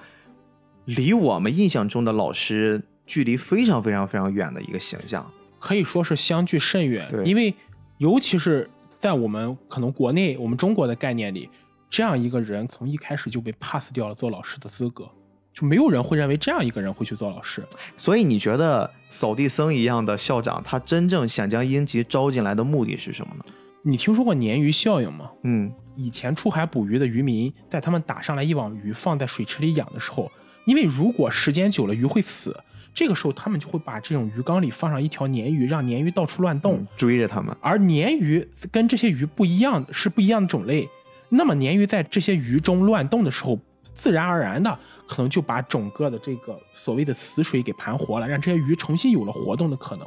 离我们印象中的老师距离非常非常非常远的一个形象，可以说是相距甚远。对，因为尤其是在我们可能国内我们中国的概念里，这样一个人从一开始就被 pass 掉了做老师的资格，就没有人会认为这样一个人会去做老师。所以你觉得扫地僧一样的校长，他真正想将英吉招进来的目的是什么呢？你听说过鲶鱼效应吗？嗯，以前出海捕鱼的渔民，在他们打上来一网鱼放在水池里养的时候。因为如果时间久了鱼会死，这个时候他们就会把这种鱼缸里放上一条鲶鱼，让鲶鱼到处乱动，追着他们。而鲶鱼跟这些鱼不一样，是不一样的种类。那么鲶鱼在这些鱼中乱动的时候，自然而然的可能就把整个的这个所谓的死水给盘活了，让这些鱼重新有了活动的可能。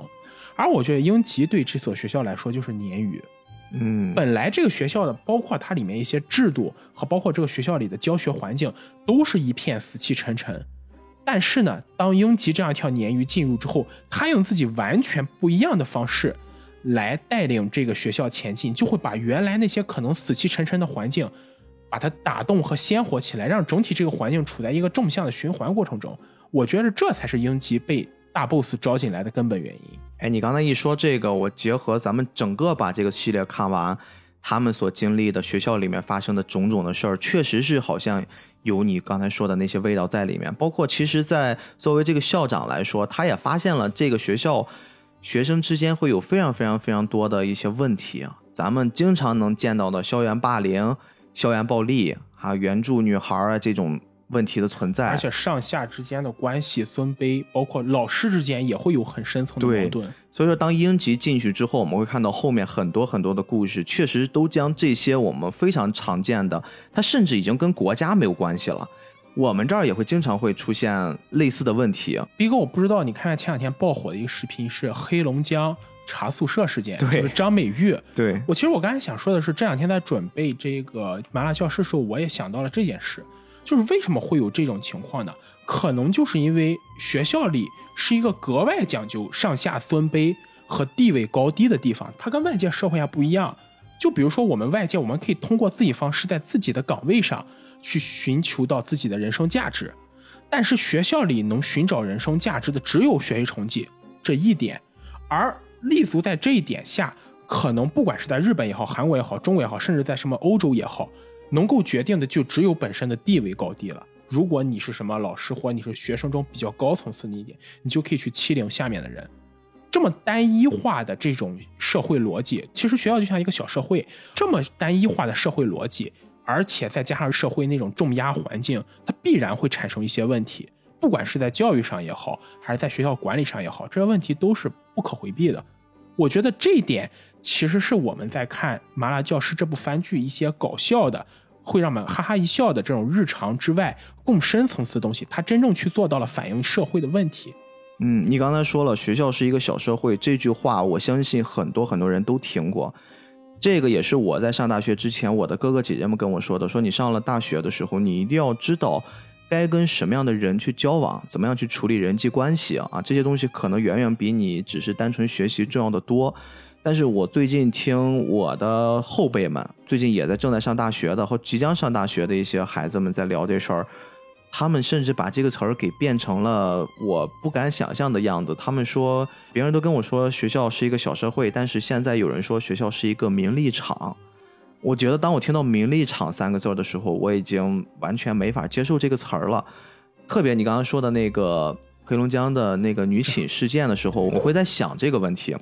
而我觉得英吉对这所学校来说就是鲶鱼。嗯，本来这个学校的，包括它里面一些制度和包括这个学校里的教学环境，都是一片死气沉沉。但是呢，当英吉这样一条鲶鱼进入之后，他用自己完全不一样的方式，来带领这个学校前进，就会把原来那些可能死气沉沉的环境，把它打动和鲜活起来，让整体这个环境处在一个正向的循环过程中。我觉得这才是英吉被大 boss 招进来的根本原因。哎，你刚才一说这个，我结合咱们整个把这个系列看完，他们所经历的学校里面发生的种种的事儿，确实是好像有你刚才说的那些味道在里面。包括其实，在作为这个校长来说，他也发现了这个学校学生之间会有非常非常非常多的一些问题，咱们经常能见到的校园霸凌、校园暴力还啊、援助女孩啊这种。问题的存在，而且上下之间的关系尊卑，包括老师之间也会有很深层的矛盾。所以说，当英吉进去之后，我们会看到后面很多很多的故事，确实都将这些我们非常常见的，它甚至已经跟国家没有关系了。我们这儿也会经常会出现类似的问题。逼哥，我不知道你看看前两天爆火的一个视频是黑龙江查宿舍事件，就是张美玉。对我，其实我刚才想说的是，这两天在准备这个麻辣教师的时候，我也想到了这件事。就是为什么会有这种情况呢？可能就是因为学校里是一个格外讲究上下尊卑和地位高低的地方，它跟外界社会还不一样。就比如说我们外界，我们可以通过自己方式在自己的岗位上去寻求到自己的人生价值，但是学校里能寻找人生价值的只有学习成绩这一点，而立足在这一点下，可能不管是在日本也好，韩国也好，中国也好，甚至在什么欧洲也好。能够决定的就只有本身的地位高低了。如果你是什么老师，或你是学生中比较高层次的一点，你就可以去欺凌下面的人。这么单一化的这种社会逻辑，其实学校就像一个小社会。这么单一化的社会逻辑，而且再加上社会那种重压环境，它必然会产生一些问题。不管是在教育上也好，还是在学校管理上也好，这些问题都是不可回避的。我觉得这一点其实是我们在看《麻辣教师》这部番剧一些搞笑的。会让我们哈哈一笑的这种日常之外，更深层次的东西，它真正去做到了反映社会的问题。嗯，你刚才说了学校是一个小社会这句话，我相信很多很多人都听过。这个也是我在上大学之前，我的哥哥姐姐们跟我说的，说你上了大学的时候，你一定要知道该跟什么样的人去交往，怎么样去处理人际关系啊，这些东西可能远远比你只是单纯学习重要的多。但是我最近听我的后辈们，最近也在正在上大学的或即将上大学的一些孩子们在聊这事儿，他们甚至把这个词儿给变成了我不敢想象的样子。他们说，别人都跟我说学校是一个小社会，但是现在有人说学校是一个名利场。我觉得当我听到“名利场”三个字的时候，我已经完全没法接受这个词儿了。特别你刚刚说的那个黑龙江的那个女寝事件的时候，我会在想这个问题。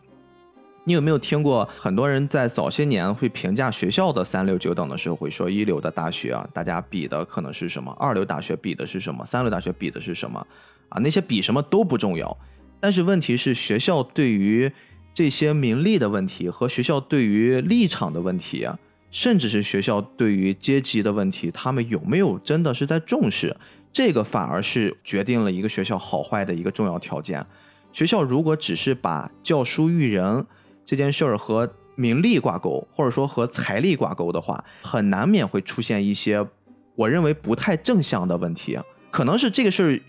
你有没有听过很多人在早些年会评价学校的三六九等的时候，会说一流的大学啊，大家比的可能是什么？二流大学比的是什么？三流大学比的是什么？啊，那些比什么都不重要。但是问题是，学校对于这些名利的问题和学校对于立场的问题，甚至是学校对于阶级的问题，他们有没有真的是在重视？这个反而是决定了一个学校好坏的一个重要条件。学校如果只是把教书育人，这件事儿和名利挂钩，或者说和财力挂钩的话，很难免会出现一些我认为不太正向的问题。可能是这个事儿，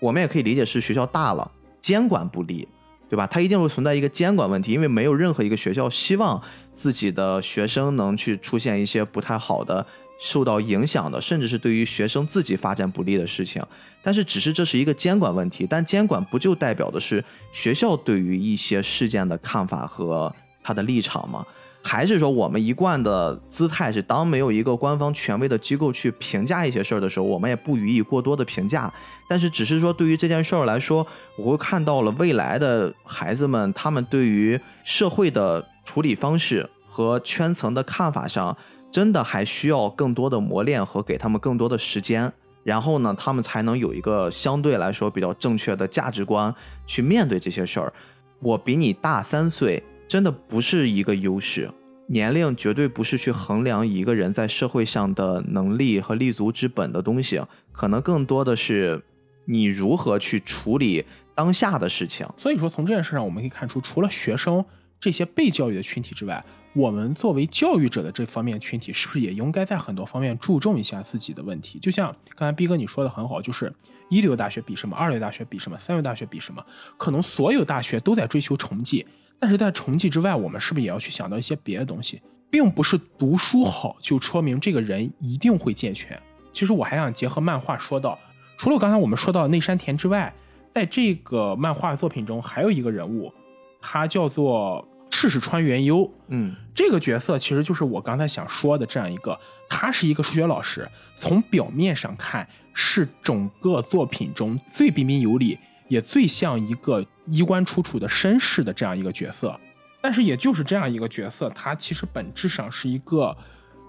我们也可以理解是学校大了，监管不力，对吧？它一定会存在一个监管问题，因为没有任何一个学校希望自己的学生能去出现一些不太好的、受到影响的，甚至是对于学生自己发展不利的事情。但是，只是这是一个监管问题，但监管不就代表的是学校对于一些事件的看法和他的立场吗？还是说我们一贯的姿态是，当没有一个官方权威的机构去评价一些事儿的时候，我们也不予以过多的评价。但是，只是说对于这件事儿来说，我会看到了未来的孩子们，他们对于社会的处理方式和圈层的看法上，真的还需要更多的磨练和给他们更多的时间。然后呢，他们才能有一个相对来说比较正确的价值观去面对这些事儿。我比你大三岁，真的不是一个优势。年龄绝对不是去衡量一个人在社会上的能力和立足之本的东西，可能更多的是你如何去处理当下的事情。所以说，从这件事上我们可以看出，除了学生这些被教育的群体之外，我们作为教育者的这方面群体，是不是也应该在很多方面注重一下自己的问题？就像刚才逼哥你说的很好，就是一流大学比什么，二流大学比什么，三流大学比什么？可能所有大学都在追求成绩，但是在成绩之外，我们是不是也要去想到一些别的东西？并不是读书好就说明这个人一定会健全。其实我还想结合漫画说到，除了刚才我们说到内山田之外，在这个漫画作品中还有一个人物，他叫做赤石川元优。嗯，这个角色其实就是我刚才想说的这样一个，他是一个数学老师，从表面上看是整个作品中最彬彬有礼，也最像一个衣冠楚楚的绅士的这样一个角色。但是也就是这样一个角色，他其实本质上是一个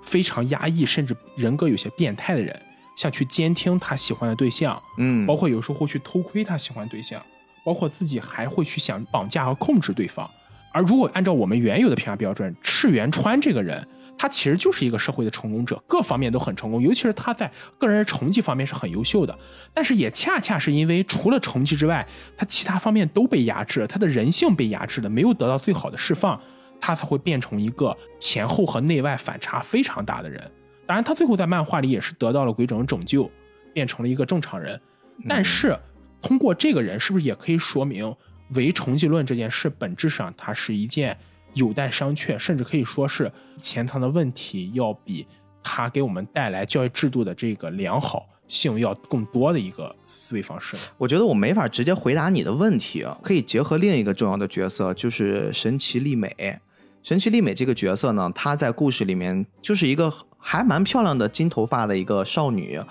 非常压抑，甚至人格有些变态的人，像去监听他喜欢的对象，嗯，包括有时候会去偷窥他喜欢对象，包括自己还会去想绑架和控制对方。而如果按照我们原有的评价标准，赤原川这个人。他其实就是一个社会的成功者，各方面都很成功，尤其是他在个人成绩方面是很优秀的。但是也恰恰是因为除了成绩之外，他其他方面都被压制，他的人性被压制的，没有得到最好的释放，他才会变成一个前后和内外反差非常大的人。当然，他最后在漫画里也是得到了鬼整拯救，变成了一个正常人。但是通过这个人，是不是也可以说明唯成绩论这件事本质上它是一件？有待商榷，甚至可以说是潜藏的问题要比它给我们带来教育制度的这个良好性要更多的一个思维方式。我觉得我没法直接回答你的问题，可以结合另一个重要的角色，就是神奇丽美。神奇丽美这个角色呢，她在故事里面就是一个还蛮漂亮的金头发的一个少女，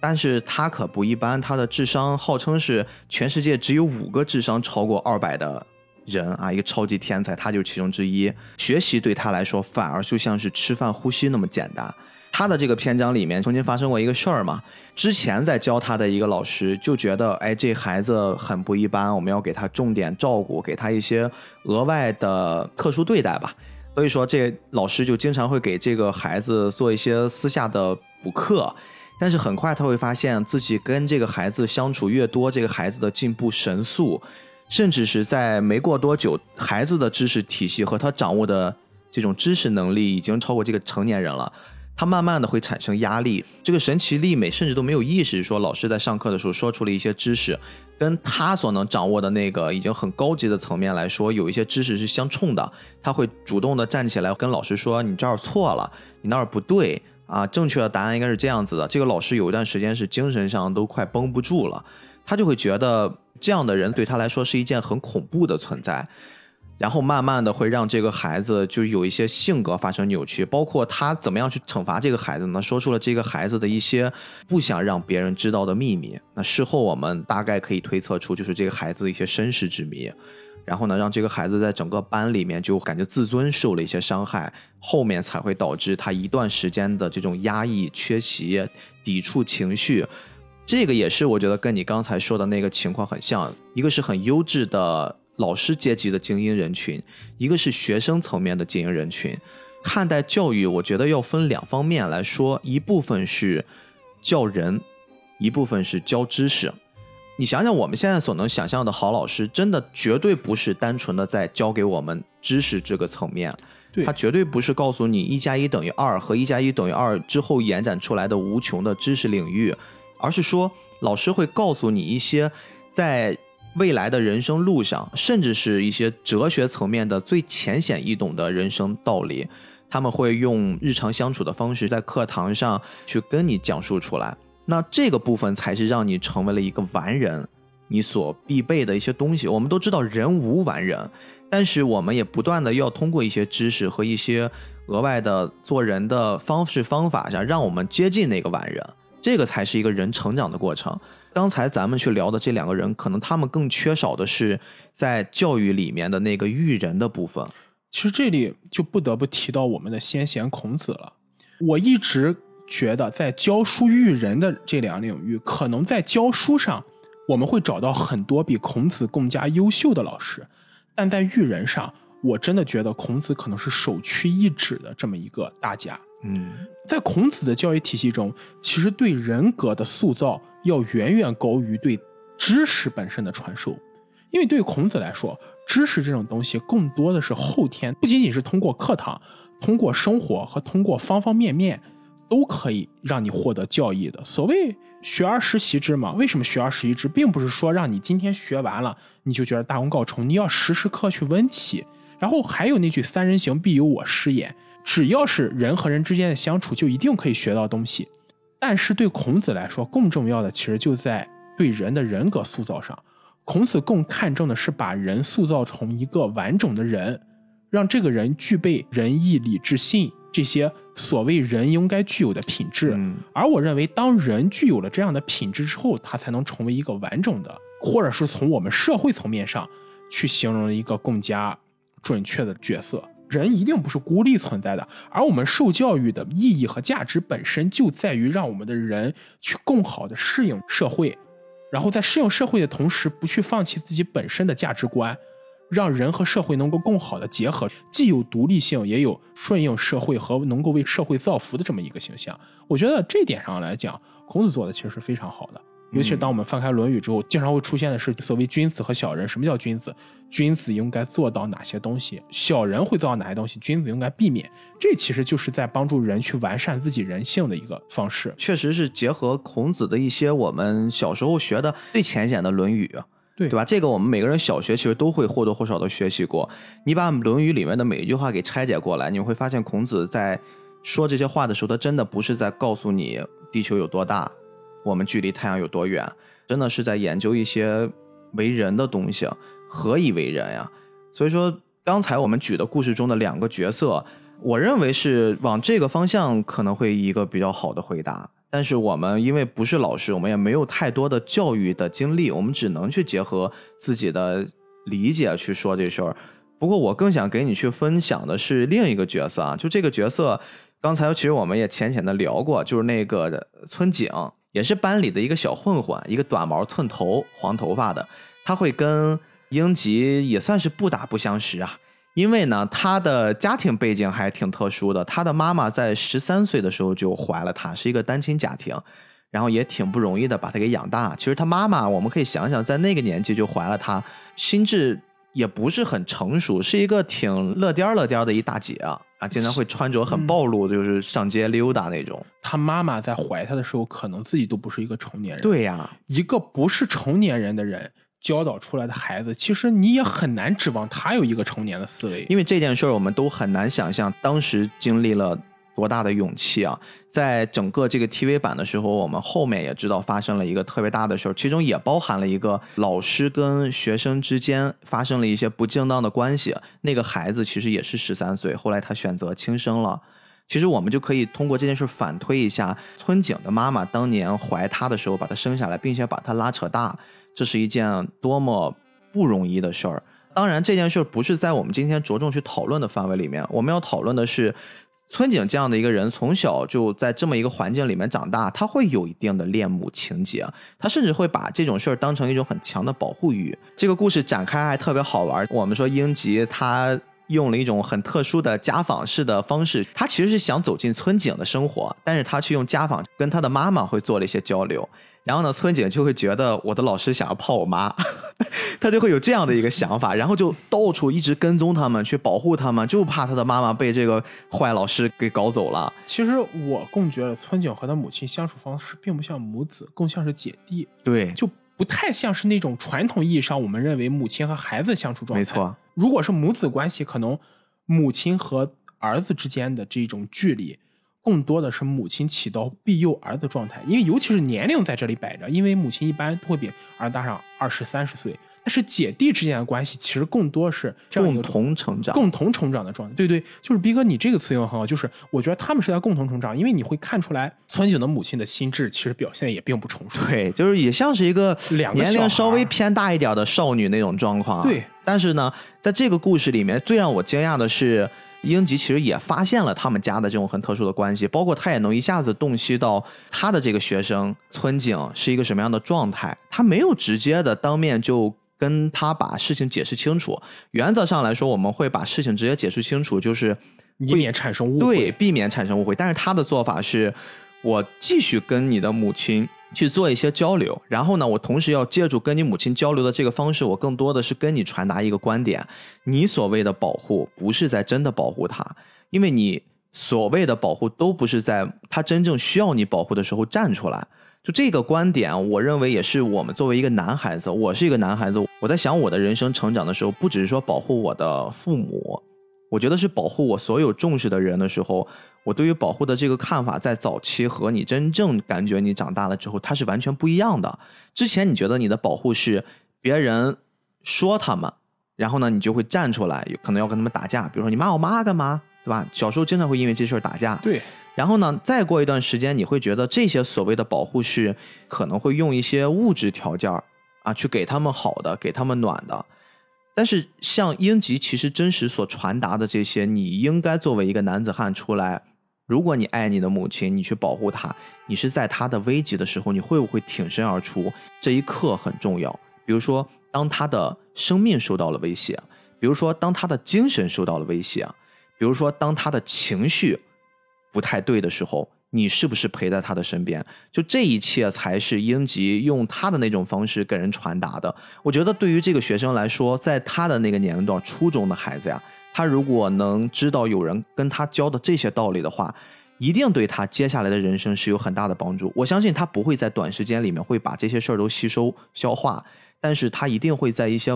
但是他可不一般，他的智商号称是全世界只有五个智商超过二百的。人啊，一个超级天才，他就是其中之一。学习对他来说，反而就像是吃饭呼吸那么简单。他的这个篇章里面曾经发生过一个事儿嘛，之前在教他的一个老师就觉得，哎，这孩子很不一般，我们要给他重点照顾，给他一些额外的特殊对待吧。所以说，这老师就经常会给这个孩子做一些私下的补课。但是很快他会发现自己跟这个孩子相处越多，这个孩子的进步神速。甚至是在没过多久，孩子的知识体系和他掌握的这种知识能力已经超过这个成年人了，他慢慢的会产生压力。这个神奇丽美甚至都没有意识，说老师在上课的时候说出了一些知识，跟他所能掌握的那个已经很高级的层面来说，有一些知识是相冲的。他会主动的站起来跟老师说：“你这儿错了，你那儿不对啊，正确的答案应该是这样子的。”这个老师有一段时间是精神上都快绷不住了。他就会觉得这样的人对他来说是一件很恐怖的存在，然后慢慢的会让这个孩子就有一些性格发生扭曲，包括他怎么样去惩罚这个孩子呢？说出了这个孩子的一些不想让别人知道的秘密。那事后我们大概可以推测出，就是这个孩子一些身世之谜，然后呢，让这个孩子在整个班里面就感觉自尊受了一些伤害，后面才会导致他一段时间的这种压抑、缺席、抵触情绪。这个也是我觉得跟你刚才说的那个情况很像，一个是很优质的老师阶级的精英人群，一个是学生层面的精英人群。看待教育，我觉得要分两方面来说，一部分是教人，一部分是教知识。你想想，我们现在所能想象的好老师，真的绝对不是单纯的在教给我们知识这个层面，他绝对不是告诉你一加一等于二和一加一等于二之后延展出来的无穷的知识领域。而是说，老师会告诉你一些在未来的人生路上，甚至是一些哲学层面的最浅显易懂的人生道理，他们会用日常相处的方式在课堂上去跟你讲述出来。那这个部分才是让你成为了一个完人，你所必备的一些东西。我们都知道人无完人，但是我们也不断的要通过一些知识和一些额外的做人的方式方法上，让我们接近那个完人。这个才是一个人成长的过程。刚才咱们去聊的这两个人，可能他们更缺少的是在教育里面的那个育人的部分。其实这里就不得不提到我们的先贤孔子了。我一直觉得，在教书育人的这两个领域，可能在教书上我们会找到很多比孔子更加优秀的老师，但在育人上，我真的觉得孔子可能是首屈一指的这么一个大家。嗯，在孔子的教育体系中，其实对人格的塑造要远远高于对知识本身的传授，因为对孔子来说，知识这种东西更多的是后天，不仅仅是通过课堂、通过生活和通过方方面面都可以让你获得教益的。所谓学而时习之嘛，为什么学而时习之，并不是说让你今天学完了你就觉得大功告成，你要时时刻去温习。然后还有那句“三人行，必有我师焉”，只要是人和人之间的相处，就一定可以学到东西。但是对孔子来说，更重要的其实就在对人的人格塑造上。孔子更看重的是把人塑造成一个完整的人，让这个人具备仁义礼智信这些所谓人应该具有的品质。嗯而我认为，当人具有了这样的品质之后，他才能成为一个完整的，或者是从我们社会层面上去形容一个更加准确的角色。人一定不是孤立存在的，而我们受教育的意义和价值本身就在于让我们的人去更好的适应社会，然后在适应社会的同时，不去放弃自己本身的价值观，让人和社会能够更好的结合，既有独立性，也有顺应社会和能够为社会造福的这么一个形象。我觉得这点上来讲，孔子做的其实是非常好的。尤其是当我们翻开《论语》之后，经常会出现的是所谓君子和小人。什么叫君子？君子应该做到哪些东西？小人会做到哪些东西？君子应该避免。这其实就是在帮助人去完善自己人性的一个方式。确实是结合孔子的一些我们小时候学的最浅显的《论语》，对对吧？这个我们每个人小学其实都会或多或少的学习过。你把《论语》里面的每一句话给拆解过来，你会发现孔子在说这些话的时候，他真的不是在告诉你地球有多大，我们距离太阳有多远，真的是在研究一些为人的东西。何以为人呀？所以说，刚才我们举的故事中的两个角色，我认为是往这个方向可能会一个比较好的回答。但是我们因为不是老师，我们也没有太多的教育的经历，我们只能去结合自己的理解去说这事儿。不过我更想给你去分享的是另一个角色啊，就这个角色，刚才其实我们也浅浅的聊过，就是那个村井，也是班里的一个小混混，一个短毛寸头、黄头发的，他会跟英吉也算是不打不相识啊。因为呢，他的家庭背景还挺特殊的，他的妈妈在十三岁的时候就怀了他，是一个单亲家庭，然后也挺不容易的把他给养大。其实他妈妈，我们可以想想，在那个年纪就怀了他，心智也不是很成熟，是一个挺乐颠儿乐颠儿的一大姐啊，啊，经常会穿着很暴露，就是上街溜达那种。他妈妈在怀他的时候，可能自己都不是一个成年人。，对呀，一个不是成年人的人教导出来的孩子，其实你也很难指望他有一个成年的思维。因为这件事儿，我们都很难想象当时经历了多大的勇气啊！在整个这个 TV 版的时候，我们后面也知道发生了一个特别大的事儿，其中也包含了一个老师跟学生之间发生了一些不正当的关系。那个孩子其实也是十三岁，后来他选择轻生了。其实我们就可以通过这件事反推一下，村井的妈妈当年怀他的时候把他生下来，并且把他拉扯大，这是一件多么不容易的事儿。当然，这件事儿不是在我们今天着重去讨论的范围里面，我们要讨论的是。村井这样的一个人，从小就在这么一个环境里面长大，他会有一定的恋母情节，他甚至会把这种事儿当成一种很强的保护欲。这个故事展开还特别好玩。我们说英吉他用了一种很特殊的家访式的方式，他其实是想走进村井的生活，但是他却用家访跟他的妈妈会做了一些交流。然后呢，村井就会觉得我的老师想要泡我妈，他就会有这样的一个想法，然后就到处一直跟踪他们，去保护他们，就怕他的妈妈被这个坏老师给搞走了。其实我更觉得村井和他母亲相处方式并不像母子，更像是姐弟，对，就不太像是那种传统意义上我们认为母亲和孩子相处状态。没错，如果是母子关系，可能母亲和儿子之间的这种距离，更多的是母亲起到庇佑儿子状态，因为尤其是年龄在这里摆着，因为母亲一般都会比儿子大上二十三十岁。但是姐弟之间的关系其实更多是这样一共同成长。共同成长的状态。对对，就是逼哥，你这个词用得很好，就是我觉得他们是在共同成长，因为你会看出来村井的母亲的心智其实表现也并不成熟。对，就是也像是一个两个年龄稍微偏大一点的少女那种状况。对，但是呢，在这个故事里面，最让我惊讶的是，英吉其实也发现了他们家的这种很特殊的关系，包括他也能一下子洞悉到他的这个学生村井是一个什么样的状态。他没有直接的当面就跟他把事情解释清楚。原则上来说，我们会把事情直接解释清楚，就是避免产生误会。对，避免产生误会。但是他的做法是，我继续跟你的母亲去做一些交流，然后呢，我同时要借助跟你母亲交流的这个方式，我更多的是跟你传达一个观点：你所谓的保护，不是在真的保护他，因为你所谓的保护都不是在他真正需要你保护的时候站出来。就这个观点，我认为也是我们作为一个男孩子，我是一个男孩子，我在想我的人生成长的时候，不只是说保护我的父母，我觉得是保护我所有重视的人的时候，我对于保护的这个看法，在早期和你真正感觉你长大了之后，它是完全不一样的。之前你觉得你的保护是别人说他们，然后呢，你就会站出来，有可能要跟他们打架，比如说你骂我妈干嘛，对吧？小时候经常会因为这事儿打架。对，然后呢，再过一段时间，你会觉得这些所谓的保护是可能会用一些物质条件儿啊，去给他们好的，给他们暖的。但是像英吉其实真实所传达的这些，你应该作为一个男子汉出来，如果你爱你的母亲，你去保护她，你是在她的危急的时候，你会不会挺身而出？这一刻很重要。比如说，当她的生命受到了威胁，比如说当她的精神受到了威胁，比如说当她的情绪不太对的时候，你是不是陪在她的身边？就这一切才是英吉用他的那种方式给人传达的。我觉得对于这个学生来说，在他的那个年龄段，初中的孩子呀，他如果能知道有人跟他教的这些道理的话，一定对他接下来的人生是有很大的帮助。我相信他不会在短时间里面会把这些事儿都吸收消化，但是他一定会在一些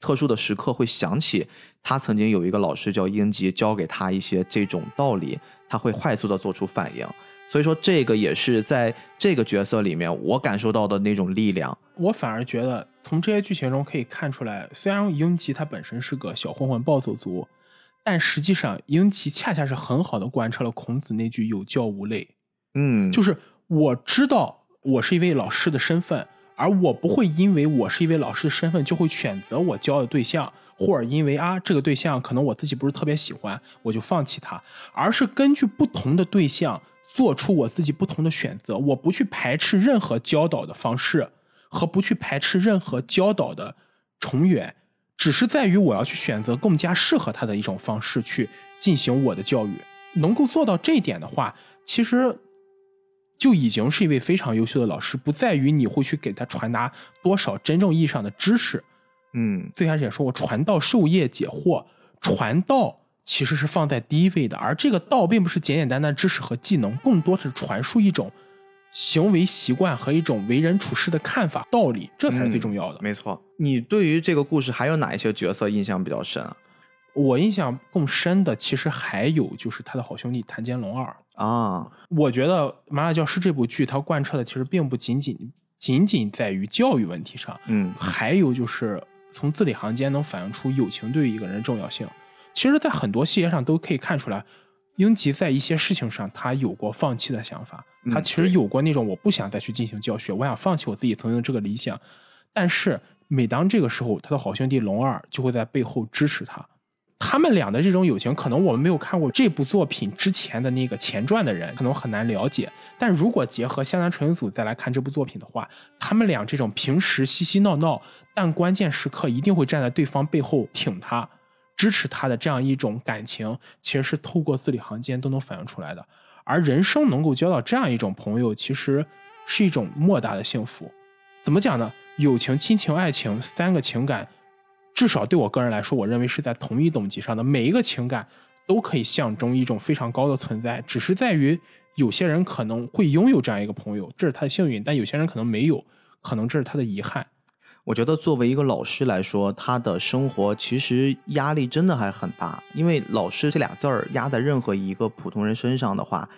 特殊的时刻会想起他曾经有一个老师叫英吉，教给他一些这种道理，他会快速的做出反应。所以说，这个也是在这个角色里面我感受到的那种力量。我反而觉得从这些剧情中可以看出来，虽然英吉他本身是个小混混暴走族，但实际上英奇恰恰是很好的贯彻了孔子那句“有教无类”。嗯，就是我知道我是一位老师的身份，而我不会因为我是一位老师的身份就会选择我教的对象，或者因为啊这个对象可能我自己不是特别喜欢，我就放弃他，而是根据不同的对象做出我自己不同的选择。我不去排斥任何教导的方式，和不去排斥任何教导的重远，只是在于我要去选择更加适合他的一种方式去进行我的教育。能够做到这一点的话，其实就已经是一位非常优秀的老师，不在于你会去给他传达多少真正意义上的知识。嗯，最开始也说过，传道授业解惑，传道其实是放在第一位的，而这个道并不是简简单单知识和技能，更多是传输一种行为习惯和一种为人处事的看法、道理，这才是最重要的。没错。你对于这个故事还有哪一些角色印象比较深啊？我印象更深的，其实还有就是他的好兄弟谭坚龙二。啊，我觉得《麻辣教师》这部剧，它贯彻的其实并不仅仅仅仅在于教育问题上，嗯还有就是从字里行间能反映出友情对于一个人的重要性。其实，在很多细节上都可以看出来，英吉在一些事情上他有过放弃的想法，嗯他其实有过那种我不想再去进行教学，我想放弃我自己曾经的这个理想。但是每当这个时候，他的好兄弟龙二就会在背后支持他。他们俩的这种友情，可能我们没有看过这部作品之前的那个前传的人，可能很难了解。但如果结合湘南纯组再来看这部作品的话，他们俩这种平时嬉嬉闹闹，但关键时刻一定会站在对方背后挺他、支持他的这样一种感情，其实是透过字里行间都能反映出来的。而人生能够交到这样一种朋友，其实是一种莫大的幸福。怎么讲呢？友情、亲情、爱情三个情感，至少对我个人来说，我认为是在同一等级上的。每一个情感都可以象征一种非常高的存在，只是在于有些人可能会拥有这样一个朋友，这是他的幸运；但有些人可能没有，可能这是他的遗憾。我觉得作为一个老师来说，他的生活其实压力真的还很大，因为老师这俩字儿压在任何一个普通人身上的话，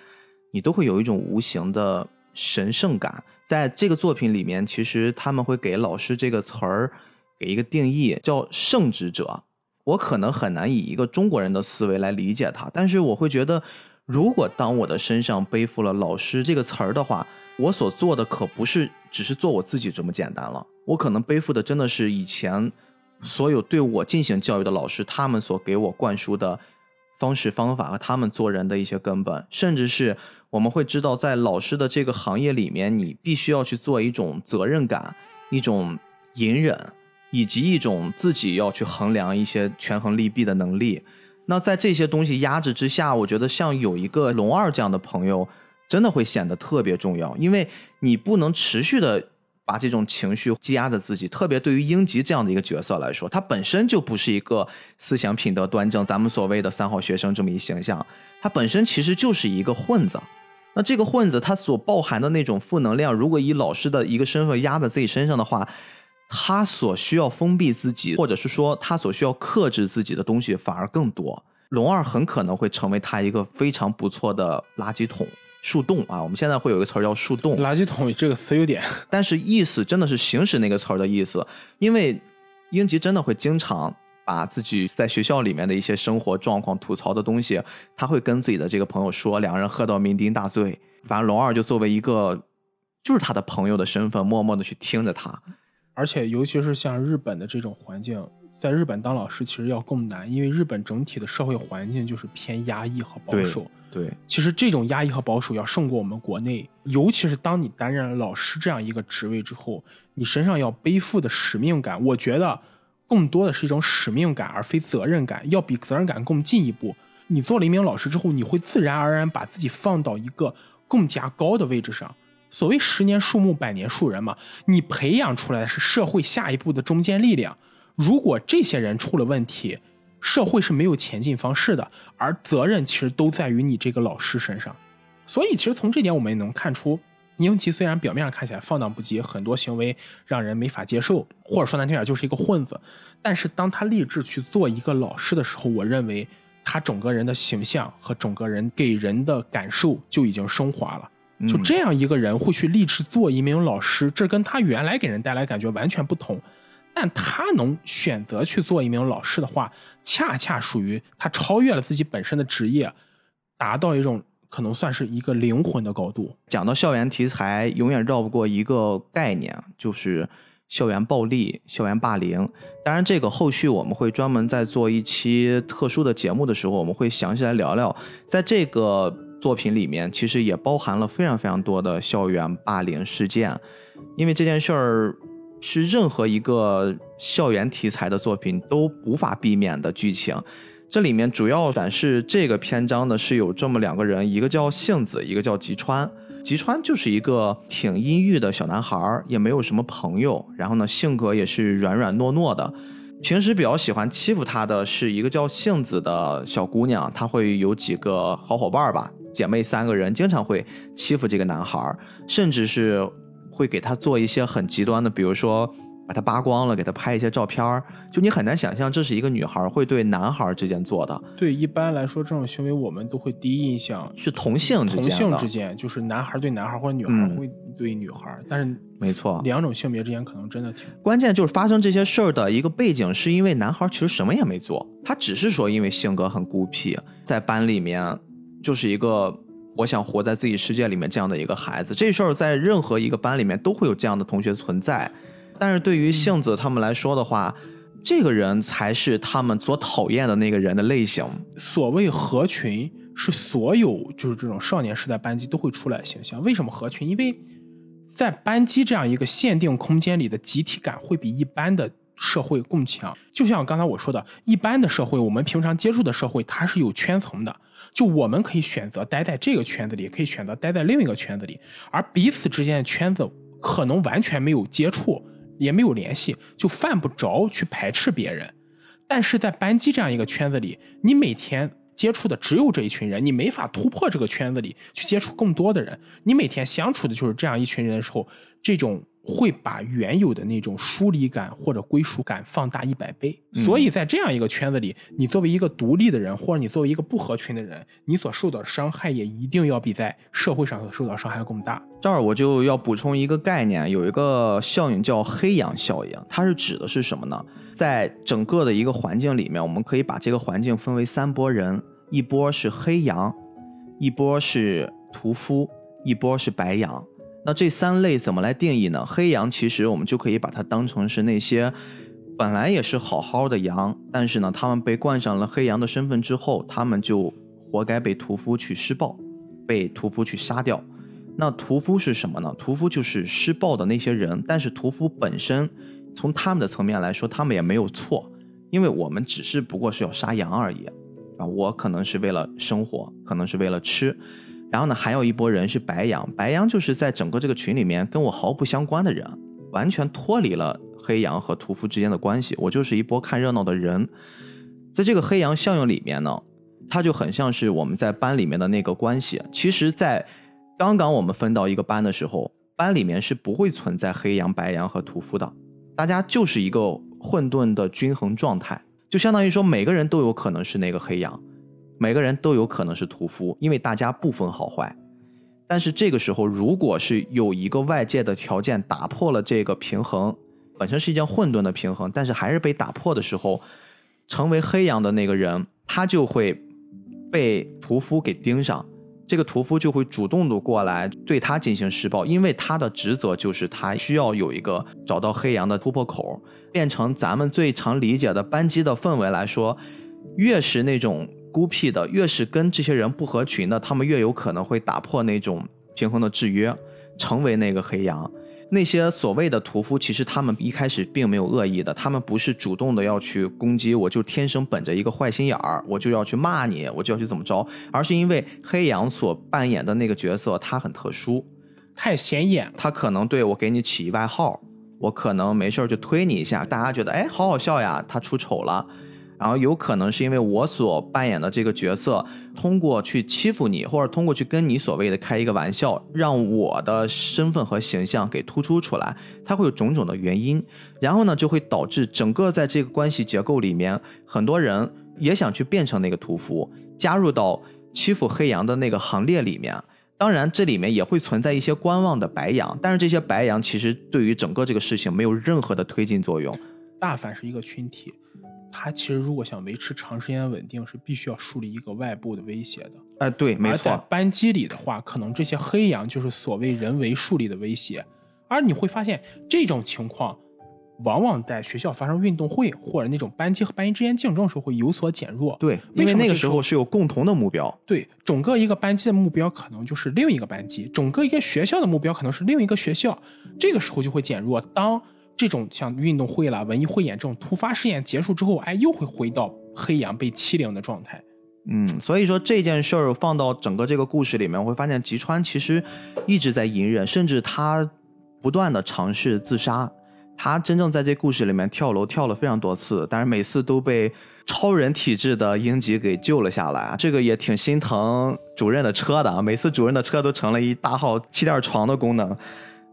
你都会有一种无形的神圣感。在这个作品里面，其实他们会给老师这个词儿给一个定义，叫圣职者。我可能很难以一个中国人的思维来理解它，但是我会觉得，如果当我的身上背负了老师这个词儿的话，我所做的可不是只是做我自己这么简单了，我可能背负的真的是以前所有对我进行教育的老师，他们所给我灌输的方式方法和他们做人的一些根本，甚至是我们会知道，在老师的这个行业里面，你必须要去做一种责任感、一种隐忍，以及一种自己要去衡量一些权衡利弊的能力。那在这些东西压制之下，我觉得像有一个龙二这样的朋友，真的会显得特别重要，因为你不能持续的把这种情绪积压在自己。特别对于英吉这样的一个角色来说，他本身就不是一个思想品德端正，咱们所谓的三好学生这么一形象，他本身其实就是一个混子。那这个混子他所包含的那种负能量，如果以老师的一个身份压在自己身上的话，他所需要封闭自己，或者是说他所需要克制自己的东西反而更多。龙二很可能会成为他一个非常不错的垃圾桶、树洞啊。我们现在会有一个词儿叫树洞，垃圾桶这个词有点，但是意思真的是行使那个词儿的意思，因为英吉真的会经常把自己在学校里面的一些生活状况吐槽的东西，他会跟自己的这个朋友说，两个人喝到酩酊大醉。反正龙二就作为一个就是他的朋友的身份，默默的去听着他。而且尤其是像日本的这种环境，在日本当老师其实要更难，因为日本整体的社会环境就是偏压抑和保守。对，其实这种压抑和保守要胜过我们国内，尤其是当你担任了老师这样一个职位之后，你身上要背负的使命感，我觉得更多的是一种使命感，而非责任感，要比责任感更进一步。你做了一名老师之后，你会自然而然把自己放到一个更加高的位置上。所谓十年树木，百年树人嘛，你培养出来的是社会下一步的中坚力量。如果这些人出了问题，社会是没有前进方式的，而责任其实都在于你这个老师身上。所以，其实从这点我们也能看出，英吉虽然表面上看起来放荡不羁，很多行为让人没法接受，或者说难听点就是一个混子，但是当他立志去做一个老师的时候，我认为他整个人的形象和整个人给人的感受就已经升华了。就这样一个人会去立志做一名老师，这跟他原来给人带来感觉完全不同。但他能选择去做一名老师的话，恰恰属于他超越了自己本身的职业，达到一种可能算是一个灵魂的高度。讲到校园题材，永远绕不过一个概念，就是校园暴力、校园霸凌。当然，这个后续我们会专门在做一期特殊的节目的时候，我们会详细来聊聊。在这个作品里面，其实也包含了非常非常多的校园霸凌事件，因为这件事儿。是任何一个校园题材的作品都无法避免的剧情。这里面主要展示这个篇章的是有这么两个人，一个叫杏子，一个叫吉川。吉川就是一个挺阴郁的小男孩，也没有什么朋友，然后呢性格也是软软糯糯的。平时比较喜欢欺负他的是一个叫杏子的小姑娘，她会有几个好伙伴吧，姐妹三个人经常会欺负这个男孩，甚至是。会给他做一些很极端的，比如说把他扒光了，给他拍一些照片儿。就你很难想象，这是一个女孩会对男孩之间做的。对，一般来说，这种行为我们都会第一印象是同性之间同性之间，就是男孩对男孩或者女孩会对女孩。但是没错，两种性别之间可能真的挺关键。就是发生这些事儿的一个背景，是因为男孩其实什么也没做，他只是说因为性格很孤僻，在班里面就是一个。我想活在自己世界里面，这样的一个孩子，这事儿在任何一个班里面都会有这样的同学存在。但是对于杏子他们来说的话，这个人才是他们所讨厌的那个人的类型。所谓合群，是所有就是这种少年时代班级都会出来的形象。为什么合群？因为在班级这样一个限定空间里的集体感会比一般的社会更强。就像刚才我说的，一般的社会，我们平常接触的社会，它是有圈层的。就我们可以选择待在这个圈子里，可以选择待在另一个圈子里，而彼此之间的圈子可能完全没有接触，也没有联系，就犯不着去排斥别人。但是在班级这样一个圈子里，你每天接触的只有这一群人，你没法突破这个圈子里去接触更多的人。你每天相处的就是这样一群人的时候，这种。会把原有的那种疏离感或者归属感放大一百倍，所以在这样一个圈子里，你作为一个独立的人，或者你作为一个不合群的人，你所受到的伤害也一定要比在社会上所受到伤害更大。这儿我就要补充一个概念，有一个效应叫黑羊效应，它是指的是什么呢？在整个的一个环境里面，我们可以把这个环境分为三波人，一波是黑羊，一波是屠夫，一波是白羊。那这三类怎么来定义呢？黑羊其实我们就可以把它当成是那些本来也是好好的羊，但是呢，他们被冠上了黑羊的身份之后，他们就活该被屠夫去施暴，被屠夫去杀掉。那屠夫是什么呢？屠夫就是施暴的那些人，但是屠夫本身从他们的层面来说，他们也没有错，因为我们只是不过是要杀羊而已啊。我可能是为了生活，可能是为了吃。然后呢，还有一波人是白羊，白羊就是在整个这个群里面跟我毫不相关的人，完全脱离了黑羊和屠夫之间的关系，我就是一波看热闹的人。在这个黑羊效应里面呢，它就很像是我们在班里面的那个关系。其实，在刚刚我们分到一个班的时候，班里面是不会存在黑羊、白羊和屠夫的，大家就是一个混沌的均衡状态，就相当于说每个人都有可能是那个黑羊，每个人都有可能是屠夫，因为大家不分好坏。但是这个时候，如果是有一个外界的条件打破了这个平衡，本身是一件混沌的平衡，但是还是被打破的时候，成为黑羊的那个人，他就会被屠夫给盯上，这个屠夫就会主动的过来对他进行施暴，因为他的职责就是他需要有一个找到黑羊的突破口，变成咱们最常理解的班级的氛围来说，越是那种。孤僻的，越是跟这些人不合群的，他们越有可能会打破那种平衡的制约，成为那个黑羊。那些所谓的屠夫，其实他们一开始并没有恶意的，他们不是主动的要去攻击，我就天生本着一个坏心眼儿，我就要去骂你，我就要去怎么着，而是因为黑羊所扮演的那个角色，他很特殊，太显眼，他可能对我给你起一外号，我可能没事就推你一下，大家觉得哎好好笑呀，他出丑了。然后有可能是因为我所扮演的这个角色，通过去欺负你，或者通过去跟你所谓的开一个玩笑，让我的身份和形象给突出出来，它会有种种的原因，然后呢，就会导致整个在这个关系结构里面，很多人也想去变成那个屠夫，加入到欺负黑羊的那个行列里面。当然，这里面也会存在一些观望的白羊，但是这些白羊其实对于整个这个事情没有任何的推进作用。大凡是一个群体。他其实如果想维持长时间的稳定，是必须要树立一个外部的威胁的。哎，对，没错。而在班级里的话，可能这些黑羊就是所谓人为树立的威胁。而你会发现，这种情况往往在学校发生运动会或者那种班级和班级之间竞争时候会有所减弱。对，因为那个时候是有共同的目标。对，整个一个班级的目标可能就是另一个班级，整个一个学校的目标可能是另一个学校，这个时候就会减弱。当这种像运动会啦、文艺汇演这种突发事件结束之后，哎，又会回到黑羊被欺凌的状态。嗯，所以说这件事儿放到整个这个故事里面，我会发现吉川其实一直在隐忍，甚至他不断的尝试自杀。他真正在这故事里面跳楼跳了非常多次，但是每次都被超人体质的英吉给救了下来。这个也挺心疼主任的车的啊，每次主任的车都成了一大号气垫床的功能。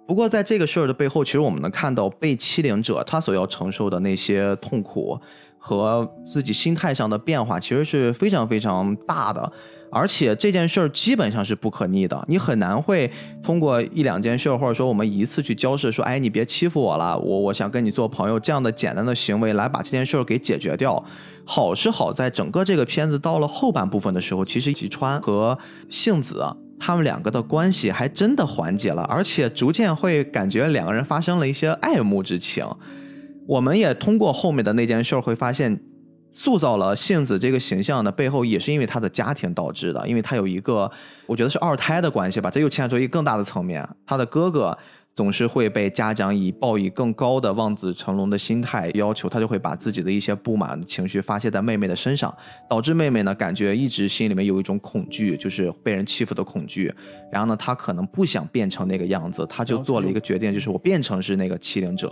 不过，在这个事儿的背后，其实我们能看到被欺凌者他所要承受的那些痛苦和自己心态上的变化，其实是非常非常大的。而且这件事儿基本上是不可逆的，你很难会通过一两件事，或者说我们一次去交涉，说，哎，你别欺负我了，我我想跟你做朋友，这样的简单的行为来把这件事儿给解决掉。好是好在整个这个片子到了后半部分的时候，其实吉川和杏子。他们两个的关系还真的缓解了，而且逐渐会感觉两个人发生了一些爱慕之情。我们也通过后面的那件事儿会发现，塑造了杏子这个形象的背后，也是因为她的家庭导致的，因为她有一个，我觉得是二胎的关系吧，这又牵扯一个更大的层面，她的哥哥。总是会被家长以抱以更高的望子成龙的心态要求，他就会把自己的一些不满情绪发泄在妹妹的身上，导致妹妹呢感觉一直心里面有一种恐惧，就是被人欺负的恐惧。然后呢，她可能不想变成那个样子，她就做了一个决定，就是我变成是那个欺凌者，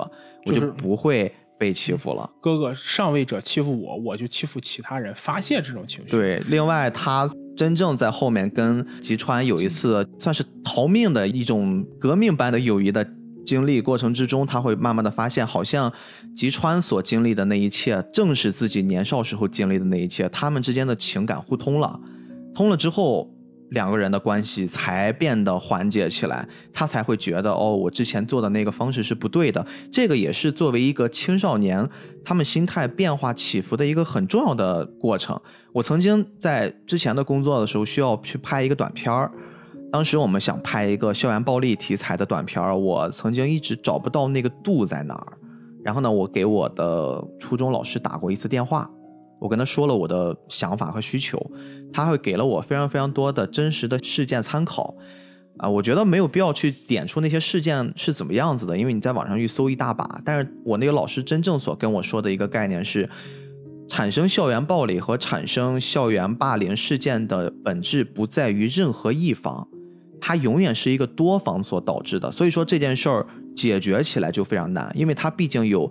我就不会被欺负了。哥哥上位者欺负我，我就欺负其他人，发泄这种情绪。对，另外他。真正在后面跟吉川有一次算是逃命的一种革命般的友谊的经历过程之中，他会慢慢的发现，好像吉川所经历的那一切，正是自己年少时候经历的那一切，他们之间的情感互通了，通了之后。两个人的关系才变得缓解起来，他才会觉得哦，我之前做的那个方式是不对的。这个也是作为一个青少年，他们心态变化起伏的一个很重要的过程。我曾经在之前的工作的时候需要去拍一个短片儿，当时我们想拍一个校园暴力题材的短片儿，我曾经一直找不到那个度在哪儿。然后呢，我给我的初中老师打过一次电话。我跟他说了我的想法和需求，他会给了我非常非常多的真实的事件参考，啊，我觉得没有必要去点出那些事件是怎么样子的，因为你在网上去搜一大把。但是我那个老师真正所跟我说的一个概念是，产生校园暴力和产生校园霸凌事件的本质不在于任何一方，它永远是一个多方所导致的。所以说这件事儿解决起来就非常难，因为它毕竟有。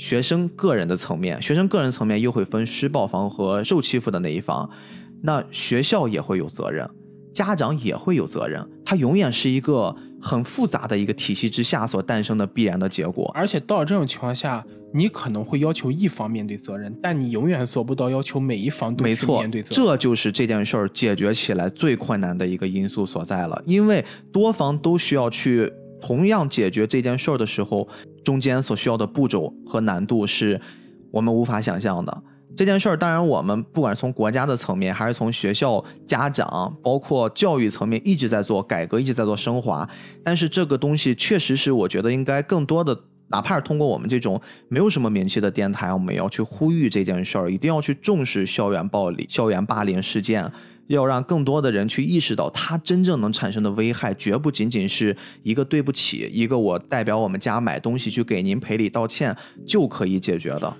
学生个人的层面，学生个人层面又会分施暴方和受欺负的那一方，那学校也会有责任，家长也会有责任，它永远是一个很复杂的一个体系之下所诞生的必然的结果。而且到了这种情况下，你可能会要求一方面对责任，但你永远做不到要求每一方都没错面对，责任。这就是这件事儿解决起来最困难的一个因素所在了。因为多方都需要去同样解决这件事儿的时候，中间所需要的步骤和难度是我们无法想象的。这件事儿，当然我们不管是从国家的层面，还是从学校、家长，包括教育层面，一直在做改革，一直在做升华。但是这个东西确实是，我觉得应该更多的，哪怕是通过我们这种没有什么名气的电台，我们也要去呼吁这件事儿，一定要去重视校园暴力、校园霸凌事件，要让更多的人去意识到，它真正能产生的危害，绝不仅仅是一个对不起，一个我代表我们家买东西去给您赔礼道歉就可以解决的。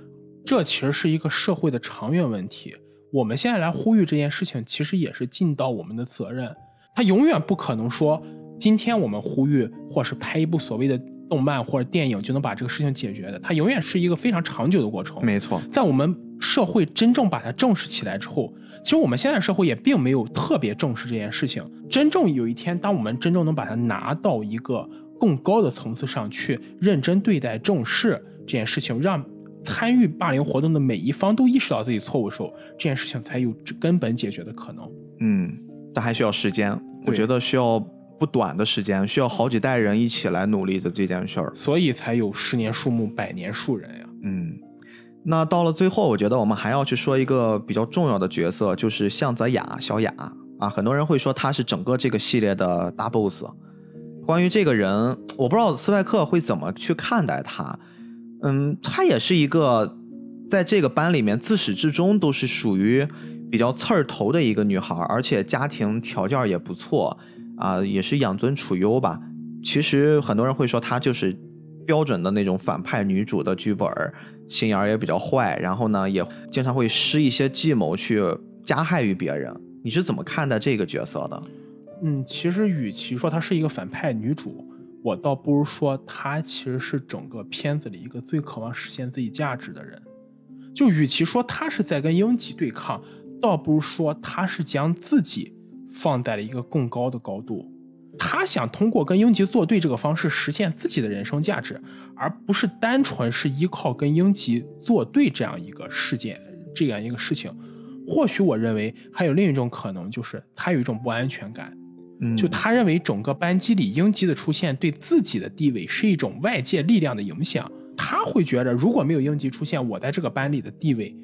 这其实是一个社会的长远问题。我们现在来呼吁这件事情，其实也是尽到我们的责任。它永远不可能说，今天我们呼吁，或是拍一部所谓的动漫或者电影就能把这个事情解决的。它永远是一个非常长久的过程。没错，在我们社会真正把它重视起来之后，其实我们现在社会也并没有特别重视这件事情。真正有一天，当我们真正能把它拿到一个更高的层次上去，认真对待、重视这件事情，让。参与霸凌活动的每一方都意识到自己错误的时候，这件事情才有根本解决的可能。嗯，但还需要时间，我觉得需要不短的时间，需要好几代人一起来努力的这件事儿，所以才有十年树木，百年树人呀。嗯，那到了最后，我觉得我们还要去说一个比较重要的角色，就是向泽雅小雅啊，很多人会说她是整个这个系列的大 boss。关于这个人，我不知道斯派克会怎么去看待他。嗯，她也是一个在这个班里面自始至终都是属于比较刺儿头的一个女孩，而且家庭条件也不错啊，也是养尊处优吧。其实很多人会说她就是标准的那种反派女主的剧本，心眼儿也比较坏，然后呢也经常会施一些计谋去加害于别人。你是怎么看待这个角色的？嗯，其实与其说她是一个反派女主。我倒不如说，他其实是整个片子里一个最渴望实现自己价值的人。就与其说他是在跟英吉对抗，倒不如说他是将自己放在了一个更高的高度。他想通过跟英吉作对这个方式实现自己的人生价值，而不是单纯是依靠跟英吉作对这样一个事件、这样一个事情。或许我认为还有另一种可能，就是他有一种不安全感。就他认为整个班级里英吉的出现对自己的地位是一种外界力量的影响，他会觉得如果没有英吉出现，我在这个班里的地位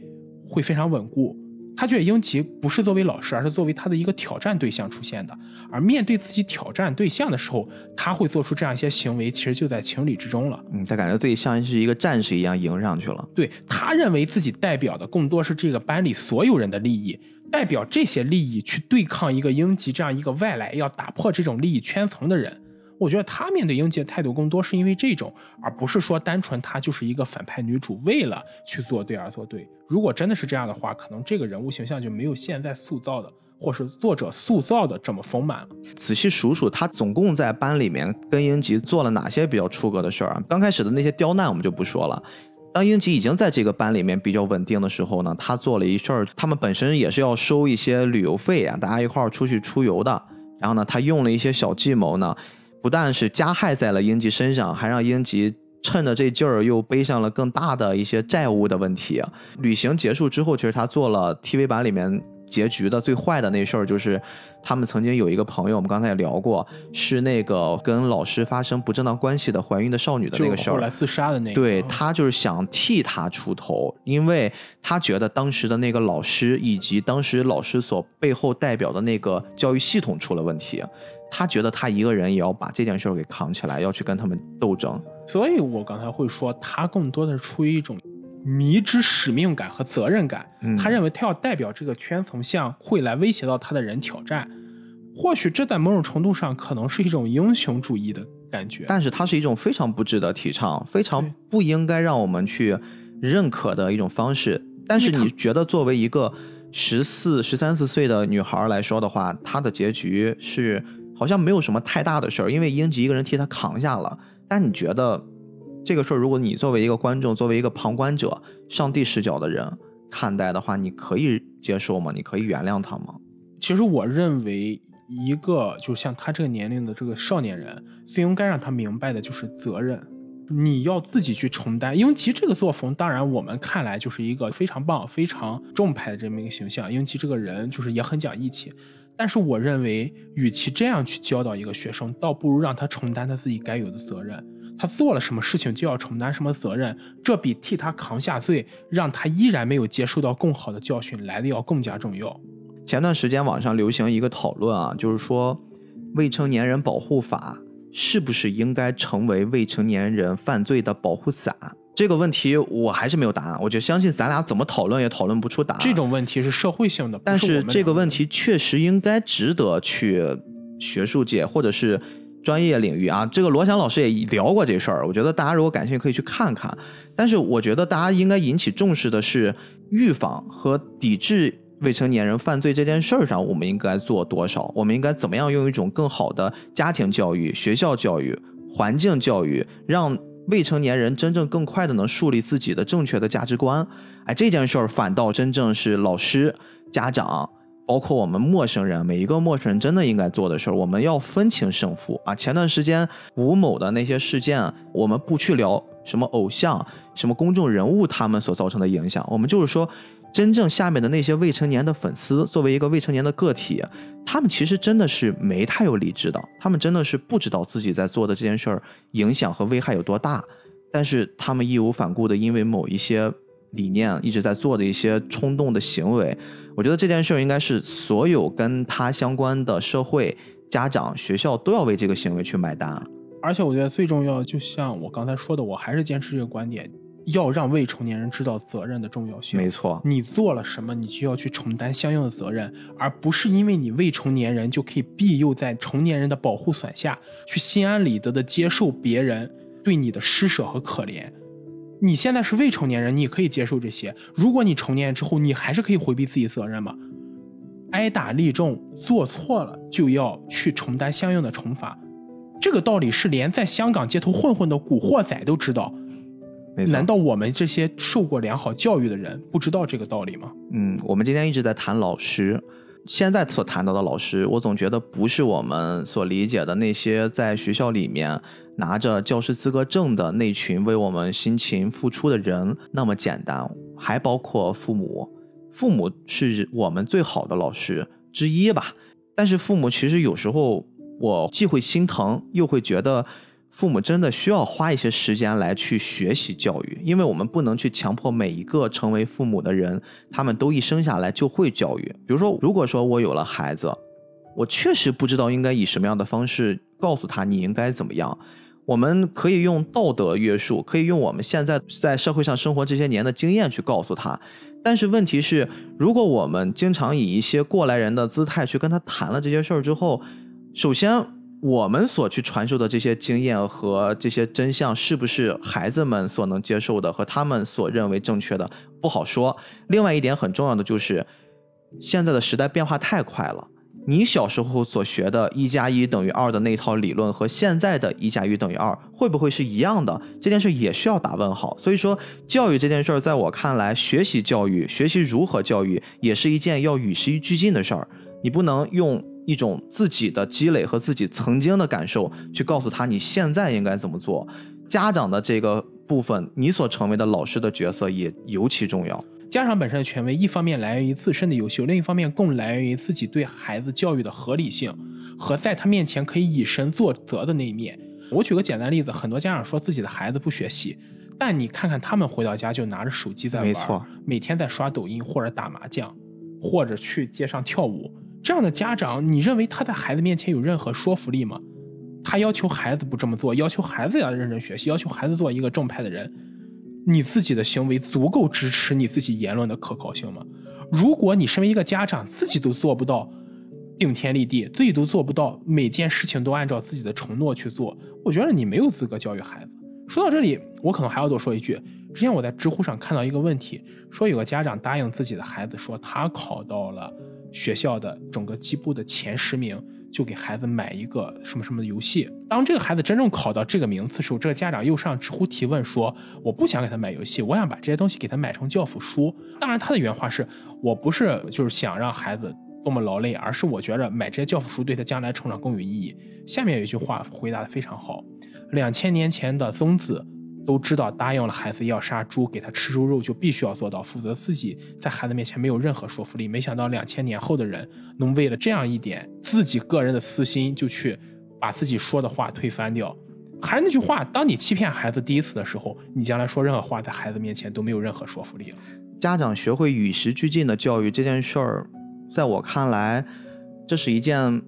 会非常稳固。他觉得英吉不是作为老师，而是作为他的一个挑战对象出现的。而面对自己挑战对象的时候，他会做出这样一些行为，其实就在情理之中了。嗯，他感觉自己像是一个战士一样迎上去了。对他认为自己代表的更多是这个班里所有人的利益。代表这些利益去对抗一个英吉这样一个外来要打破这种利益圈层的人，我觉得他面对英吉的态度更多是因为这种，而不是说单纯他就是一个反派女主为了去做对而做对。如果真的是这样的话，可能这个人物形象就没有现在塑造的，或是作者塑造的这么丰满了。仔细数数，他总共在班里面跟英吉做了哪些比较出格的事儿啊？刚开始的那些刁难我们就不说了。当英吉已经在这个班里面比较稳定的时候呢，他做了一事儿，他们本身也是要收一些旅游费啊，大家一块儿出去出游的。然后呢，他用了一些小计谋呢，不但是加害在了英吉身上，还让英吉趁着这劲儿又背上了更大的一些债务的问题。旅行结束之后，其实他做了 TV 版里面。结局的最坏的那事儿就是，他们曾经有一个朋友，我们刚才也聊过，是那个跟老师发生不正当关系的怀孕的少女的那个事儿，后来自杀的那个。对他就是想替他出头，因为他觉得当时的那个老师以及当时老师所背后代表的那个教育系统出了问题，他觉得他一个人也要把这件事儿给扛起来，要去跟他们斗争。所以我刚才会说，他更多的是出于一种。迷之使命感和责任感，他认为他要代表这个圈层向会来威胁到他的人挑战，或许这在某种程度上可能是一种英雄主义的感觉，但是它是一种非常不值得提倡、非常不应该让我们去认可的一种方式。但是你觉得作为一个十四、十三四岁的女孩来说的话，她的结局是好像没有什么太大的事儿，因为英吉一个人替她扛下了。但你觉得？这个事儿，如果你作为一个观众，作为一个旁观者、上帝视角的人看待的话，你可以接受吗？你可以原谅他吗？其实我认为，一个就像他这个年龄的这个少年人，最应该让他明白的就是责任，你要自己去承担。因为其实这个作风，当然我们看来就是一个非常棒、非常正派的这么一个形象，因为其这个人就是也很讲义气。但是我认为，与其这样去教导一个学生，倒不如让他承担他自己该有的责任。他做了什么事情就要承担什么责任，这比替他扛下罪，让他依然没有接受到更好的教训来的要更加重要。前段时间网上流行一个讨论啊，就是说未成年人保护法是不是应该成为未成年人犯罪的保护伞？这个问题我还是没有答案。我就相信咱俩怎么讨论也讨论不出答案。这种问题是社会性的，但是这个问题确实应该值得去学术界或者是。专业领域啊，这个罗翔老师也聊过这事儿。我觉得大家如果感兴趣，可以去看看。但是我觉得大家应该引起重视的是预防和抵制未成年人犯罪这件事儿上，我们应该做多少？我们应该怎么样用一种更好的家庭教育、学校教育、环境教育，让未成年人真正更快的能树立自己的正确的价值观？哎，这件事儿反倒真正是老师、家长。包括我们陌生人，每一个陌生人真的应该做的事儿，我们要分清胜负啊！前段时间吴某的那些事件，我们不去聊什么偶像、什么公众人物他们所造成的影响，我们就是说，真正下面的那些未成年的粉丝，作为一个未成年的个体，他们其实真的是没太有理智的，他们真的是不知道自己在做的这件事儿影响和危害有多大，但是他们义无反顾的因为某一些理念一直在做的一些冲动的行为。我觉得这件事儿应该是所有跟他相关的社会、家长、学校都要为这个行为去买单。而且我觉得最重要，就像我刚才说的，我还是坚持这个观点，要让未成年人知道责任的重要性。没错，你做了什么，你就要去承担相应的责任，而不是因为你未成年人就可以庇佑在成年人的保护伞下去心安理得的接受别人对你的施舍和可怜。你现在是未成年人，你可以接受这些。如果你成年之后，你还是可以回避自己责任吗？挨打立正，做错了就要去承担相应的惩罚。这个道理是连在香港街头混混的古惑仔都知道。难道我们这些受过良好教育的人不知道这个道理吗？嗯，我们今天一直在谈老师，现在所谈到的老师，我总觉得不是我们所理解的那些在学校里面。拿着教师资格证的那群为我们辛勤付出的人那么简单，还包括父母。父母是我们最好的老师之一吧。但是父母其实有时候，我既会心疼，又会觉得父母真的需要花一些时间来去学习教育，因为我们不能去强迫每一个成为父母的人，他们都一生下来就会教育。比如说，如果说我有了孩子，我确实不知道应该以什么样的方式告诉他你应该怎么样。我们可以用道德约束，可以用我们现在在社会上生活这些年的经验去告诉他。但是问题是，如果我们经常以一些过来人的姿态去跟他谈了这些事儿之后，首先我们所去传授的这些经验和这些真相，是不是孩子们所能接受的和他们所认为正确的，不好说。另外一点很重要的就是，现在的时代变化太快了。你小时候所学的“一加一等于二”的那套理论和现在的“一加一等于二”会不会是一样的？这件事也需要打问号。所以说，教育这件事儿，在我看来，学习教育、学习如何教育，也是一件要与时俱进的事儿。你不能用一种自己的积累和自己曾经的感受去告诉他你现在应该怎么做。家长的这个部分，你所成为的老师的角色也尤其重要。家长本身的权威，一方面来源于自身的优秀，另一方面更来源于自己对孩子教育的合理性和在他面前可以以身作则的那一面。我举个简单例子，很多家长说自己的孩子不学习，但你看看他们回到家就拿着手机在玩，没错，每天在刷抖音或者打麻将，或者去街上跳舞。这样的家长，你认为他在孩子面前有任何说服力吗？他要求孩子不这么做，要求孩子要认真学习，要求孩子做一个正派的人。你自己的行为足够支持你自己言论的可靠性吗？如果你身为一个家长，自己都做不到顶天立地，自己都做不到每件事情都按照自己的承诺去做，我觉得你没有资格教育孩子。说到这里，我可能还要多说一句：之前我在知乎上看到一个问题，说有个家长答应自己的孩子，说他考到了学校的整个级部的前十名。就给孩子买一个什么什么的游戏。当这个孩子真正考到这个名次时候，这个家长又上知乎提问说：“我不想给他买游戏，我想把这些东西给他买成教辅书。”当然，他的原话是：“我不是就是想让孩子多么劳累，而是我觉着买这些教辅书对他将来成长更有意义。下面有一句话回答的非常好：两千年前的曾子都知道，答应了孩子要杀猪给他吃猪肉，就必须要做到，否则自己在孩子面前没有任何说服力。没想到两千年后的人能为了这样一点自己个人的私心，就去把自己说的话推翻掉。还是那句话，当你欺骗孩子第一次的时候，你将来说任何话在孩子面前都没有任何说服力了。家长学会与时俱进的教育这件事儿，在我看来，这是一件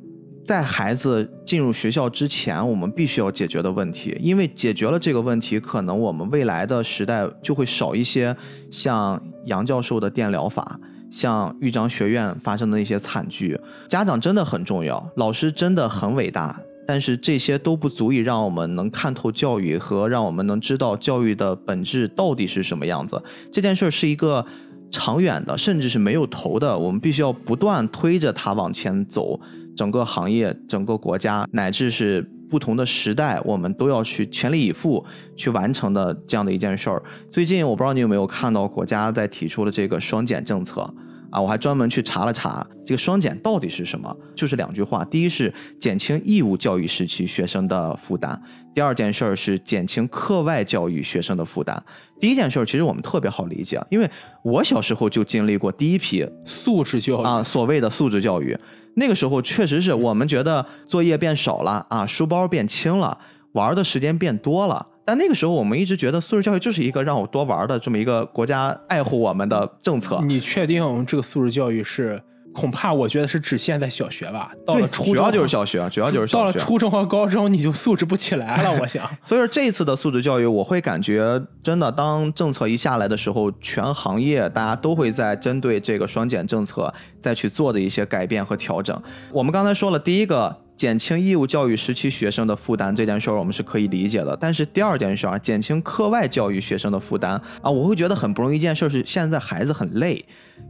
在孩子进入学校之前我们必须要解决的问题。因为解决了这个问题，可能我们未来的时代就会少一些像杨教授的电疗法，像豫章学院发生的那些惨剧。家长真的很重要，老师真的很伟大。但是这些都不足以让我们能看透教育和让我们能知道教育的本质到底是什么样子。这件事儿是一个长远的，甚至是没有头的。我们必须要不断推着它往前走。整个行业、整个国家，乃至是不同的时代，我们都要去全力以赴去完成的这样的一件事儿。最近我不知道你有没有看到国家在提出了这个双减政策。啊，我还专门去查了查这个双减到底是什么，就是两句话：第一是减轻义务教育时期学生的负担；第二件事儿是减轻课外教育学生的负担。第一件事儿其实我们特别好理解，因为我小时候就经历过第一批素质教育啊，所谓的素质教育。那个时候确实是我们觉得作业变少了啊，书包变轻了，玩的时间变多了。但那个时候，我们一直觉得素质教育就是一个让我多玩的这么一个国家爱护我们的政策。你确定这个素质教育是？恐怕我觉得是只限在小学吧。到了初中，主要就是小学，主要就是小学。到了初中和高中，你就素质不起来了。我想，所以说这一次的素质教育，我会感觉真的，当政策一下来的时候，全行业大家都会在针对这个双减政策再去做的一些改变和调整。我们刚才说了，第一个。减轻义务教育时期学生的负担这件事儿，我们是可以理解的。但是第二件事儿，减轻课外教育学生的负担啊，我会觉得很不容易。一件事是，现在孩子很累，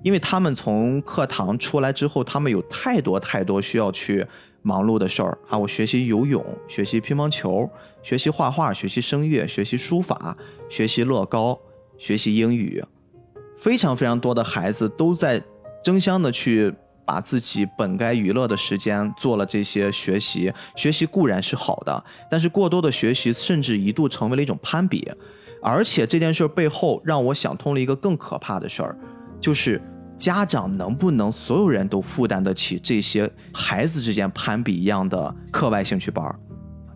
因为他们从课堂出来之后，他们有太多太多需要去忙碌的事儿啊。我学习游泳，学习乒乓球，学习画画，学习声乐，学习书法，学习乐高，学习英语，非常非常多的孩子都在争相的去。把自己本该娱乐的时间做了这些学习，学习固然是好的，但是过多的学习甚至一度成为了一种攀比，而且这件事背后让我想通了一个更可怕的事儿，就是家长能不能所有人都负担得起这些孩子之间攀比一样的课外兴趣班？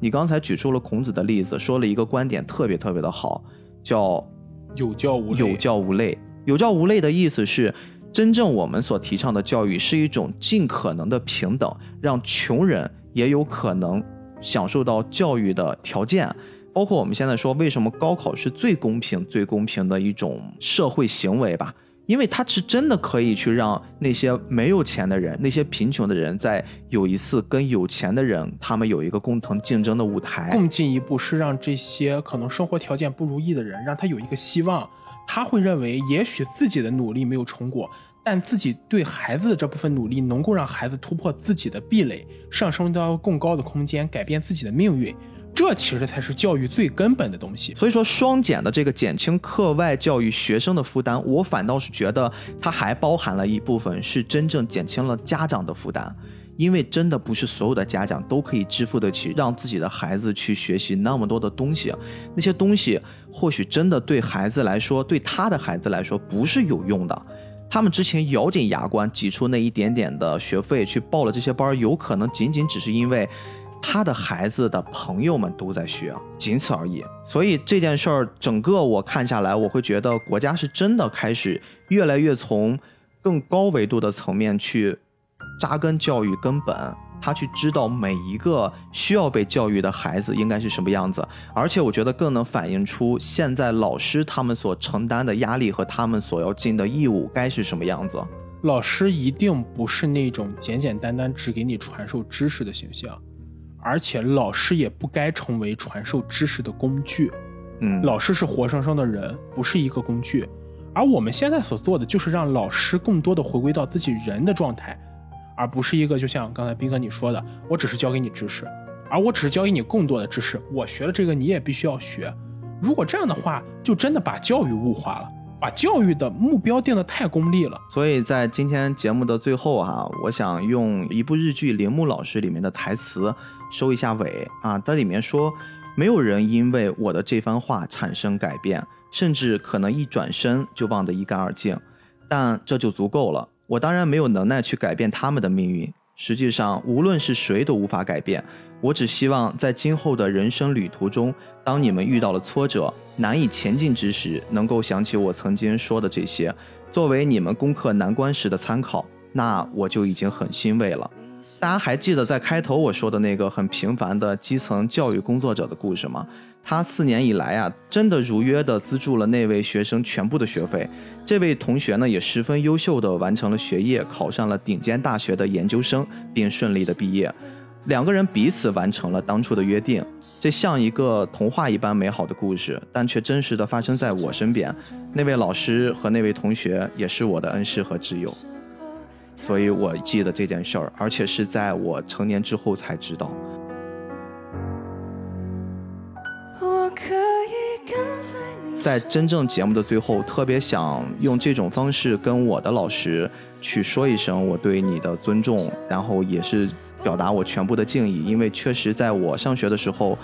你刚才举出了孔子的例子，说了一个观点特别特别的好，叫有教无有教无类。有教无类的意思是。真正我们所提倡的教育是一种尽可能的平等，让穷人也有可能享受到教育的条件。包括我们现在说，为什么高考是最公平、最公平的一种社会行为吧？因为它是真的可以去让那些没有钱的人、那些贫穷的人，在有一次跟有钱的人他们有一个共同竞争的舞台。更进一步是让这些可能生活条件不如意的人，让他有一个希望。他会认为，也许自己的努力没有成果，但自己对孩子的这部分努力，能够让孩子突破自己的壁垒，上升到更高的空间，改变自己的命运。这其实才是教育最根本的东西。所以说，双减的这个减轻课外教育学生的负担，我反倒是觉得它还包含了一部分是真正减轻了家长的负担。因为真的不是所有的家长都可以支付得起让自己的孩子去学习那么多的东西，那些东西或许真的对孩子来说，对他的孩子来说不是有用的。他们之前咬紧牙关挤出那一点点的学费去报了这些班，有可能仅仅只是因为他的孩子的朋友们都在学，仅此而已。所以这件事儿整个我看下来，我会觉得国家是真的开始越来越从更高维度的层面去。扎根教育根本，他去知道每一个需要被教育的孩子应该是什么样子，而且我觉得更能反映出现在老师他们所承担的压力和他们所要尽的义务该是什么样子。老师一定不是那种简简单单只给你传授知识的形象，而且老师也不该成为传授知识的工具。嗯，老师是活生生的人，不是一个工具。而我们现在所做的，就是让老师更多的回归到自己人的状态。而不是一个，就像刚才斌哥你说的，我只是教给你知识，而我只是教给你更多的知识。我学了这个，你也必须要学。如果这样的话，就真的把教育物化了。把教育的目标定得太功利了。所以在今天节目的最后哈、我想用一部日剧《铃木老师》里面的台词收一下尾啊。它里面说，没有人因为我的这番话产生改变，甚至可能一转身就忘得一干二净，但这就足够了。我当然没有能耐去改变他们的命运。实际上，无论是谁都无法改变。我只希望在今后的人生旅途中，当你们遇到了挫折、难以前进之时，能够想起我曾经说的这些，作为你们攻克难关时的参考，那我就已经很欣慰了。大家还记得在开头我说的那个很平凡的基层教育工作者的故事吗？他四年以来啊，真的如约的资助了那位学生全部的学费。这位同学呢，也十分优秀的完成了学业，考上了顶尖大学的研究生，并顺利的毕业。两个人彼此完成了当初的约定，这像一个童话一般美好的故事，但却真实的发生在我身边。那位老师和那位同学也是我的恩师和挚友，所以我记得这件事儿，而且是在我成年之后才知道。在真正节目的最后，特别想用这种方式跟我的老师去说一声我对你的尊重，然后也是表达我全部的敬意，因为确实在我上学的时候，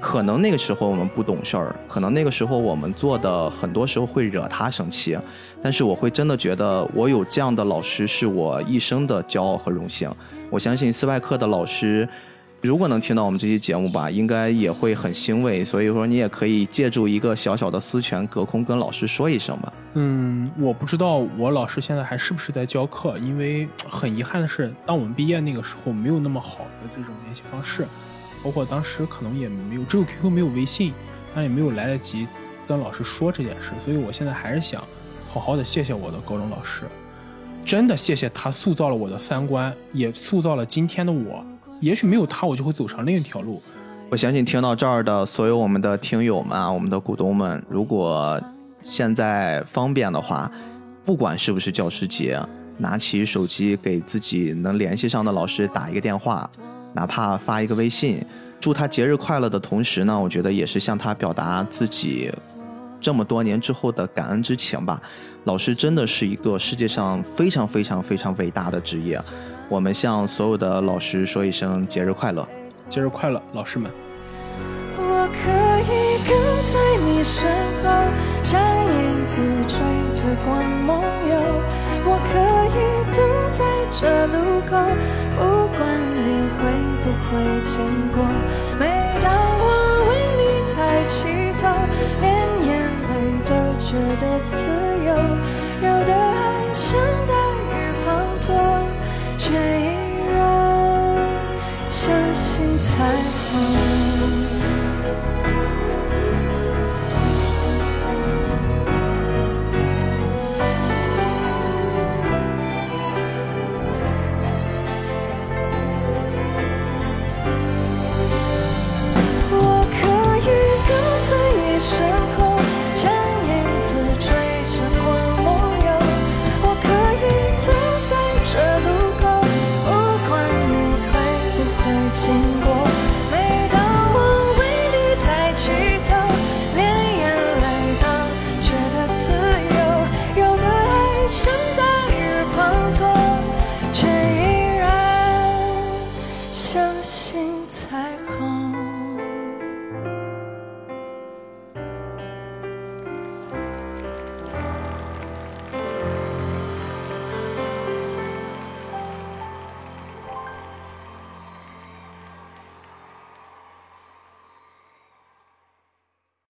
可能那个时候我们不懂事儿，可能那个时候我们做的很多时候会惹他生气，但是我会真的觉得我有这样的老师是我一生的骄傲和荣幸。我相信斯派克的老师。如果能听到我们这期节目吧，应该也会很欣慰。所以说，你也可以借助一个小小的私权，隔空跟老师说一声吧。嗯，我不知道我老师现在还是不是在教课，因为很遗憾的是，当我们毕业那个时候，没有那么好的这种联系方式，包括当时可能也没有，只有 QQ 没有微信，但也没有来得及跟老师说这件事。所以我现在还是想好好的谢谢我的高中老师，真的谢谢他塑造了我的三观，也塑造了今天的我。也许没有他，我就会走上另一条路。我相信听到这儿的所有我们的听友们啊，我们的股东们，如果现在方便的话，不管是不是教师节，拿起手机给自己能联系上的老师打一个电话，哪怕发一个微信，祝他节日快乐的同时呢，我觉得也是向他表达自己这么多年之后的感恩之情吧。老师真的是一个世界上非常非常非常伟大的职业。我们向所有的老师说一声节日快乐，节日快乐，老师们！我可以跟在你身后，像影子追着光梦游。我可以等在这路口不管你会不会经过每当我为你抬起头连眼泪都觉得自由有的爱像大雨滂沱却依然相信彩虹。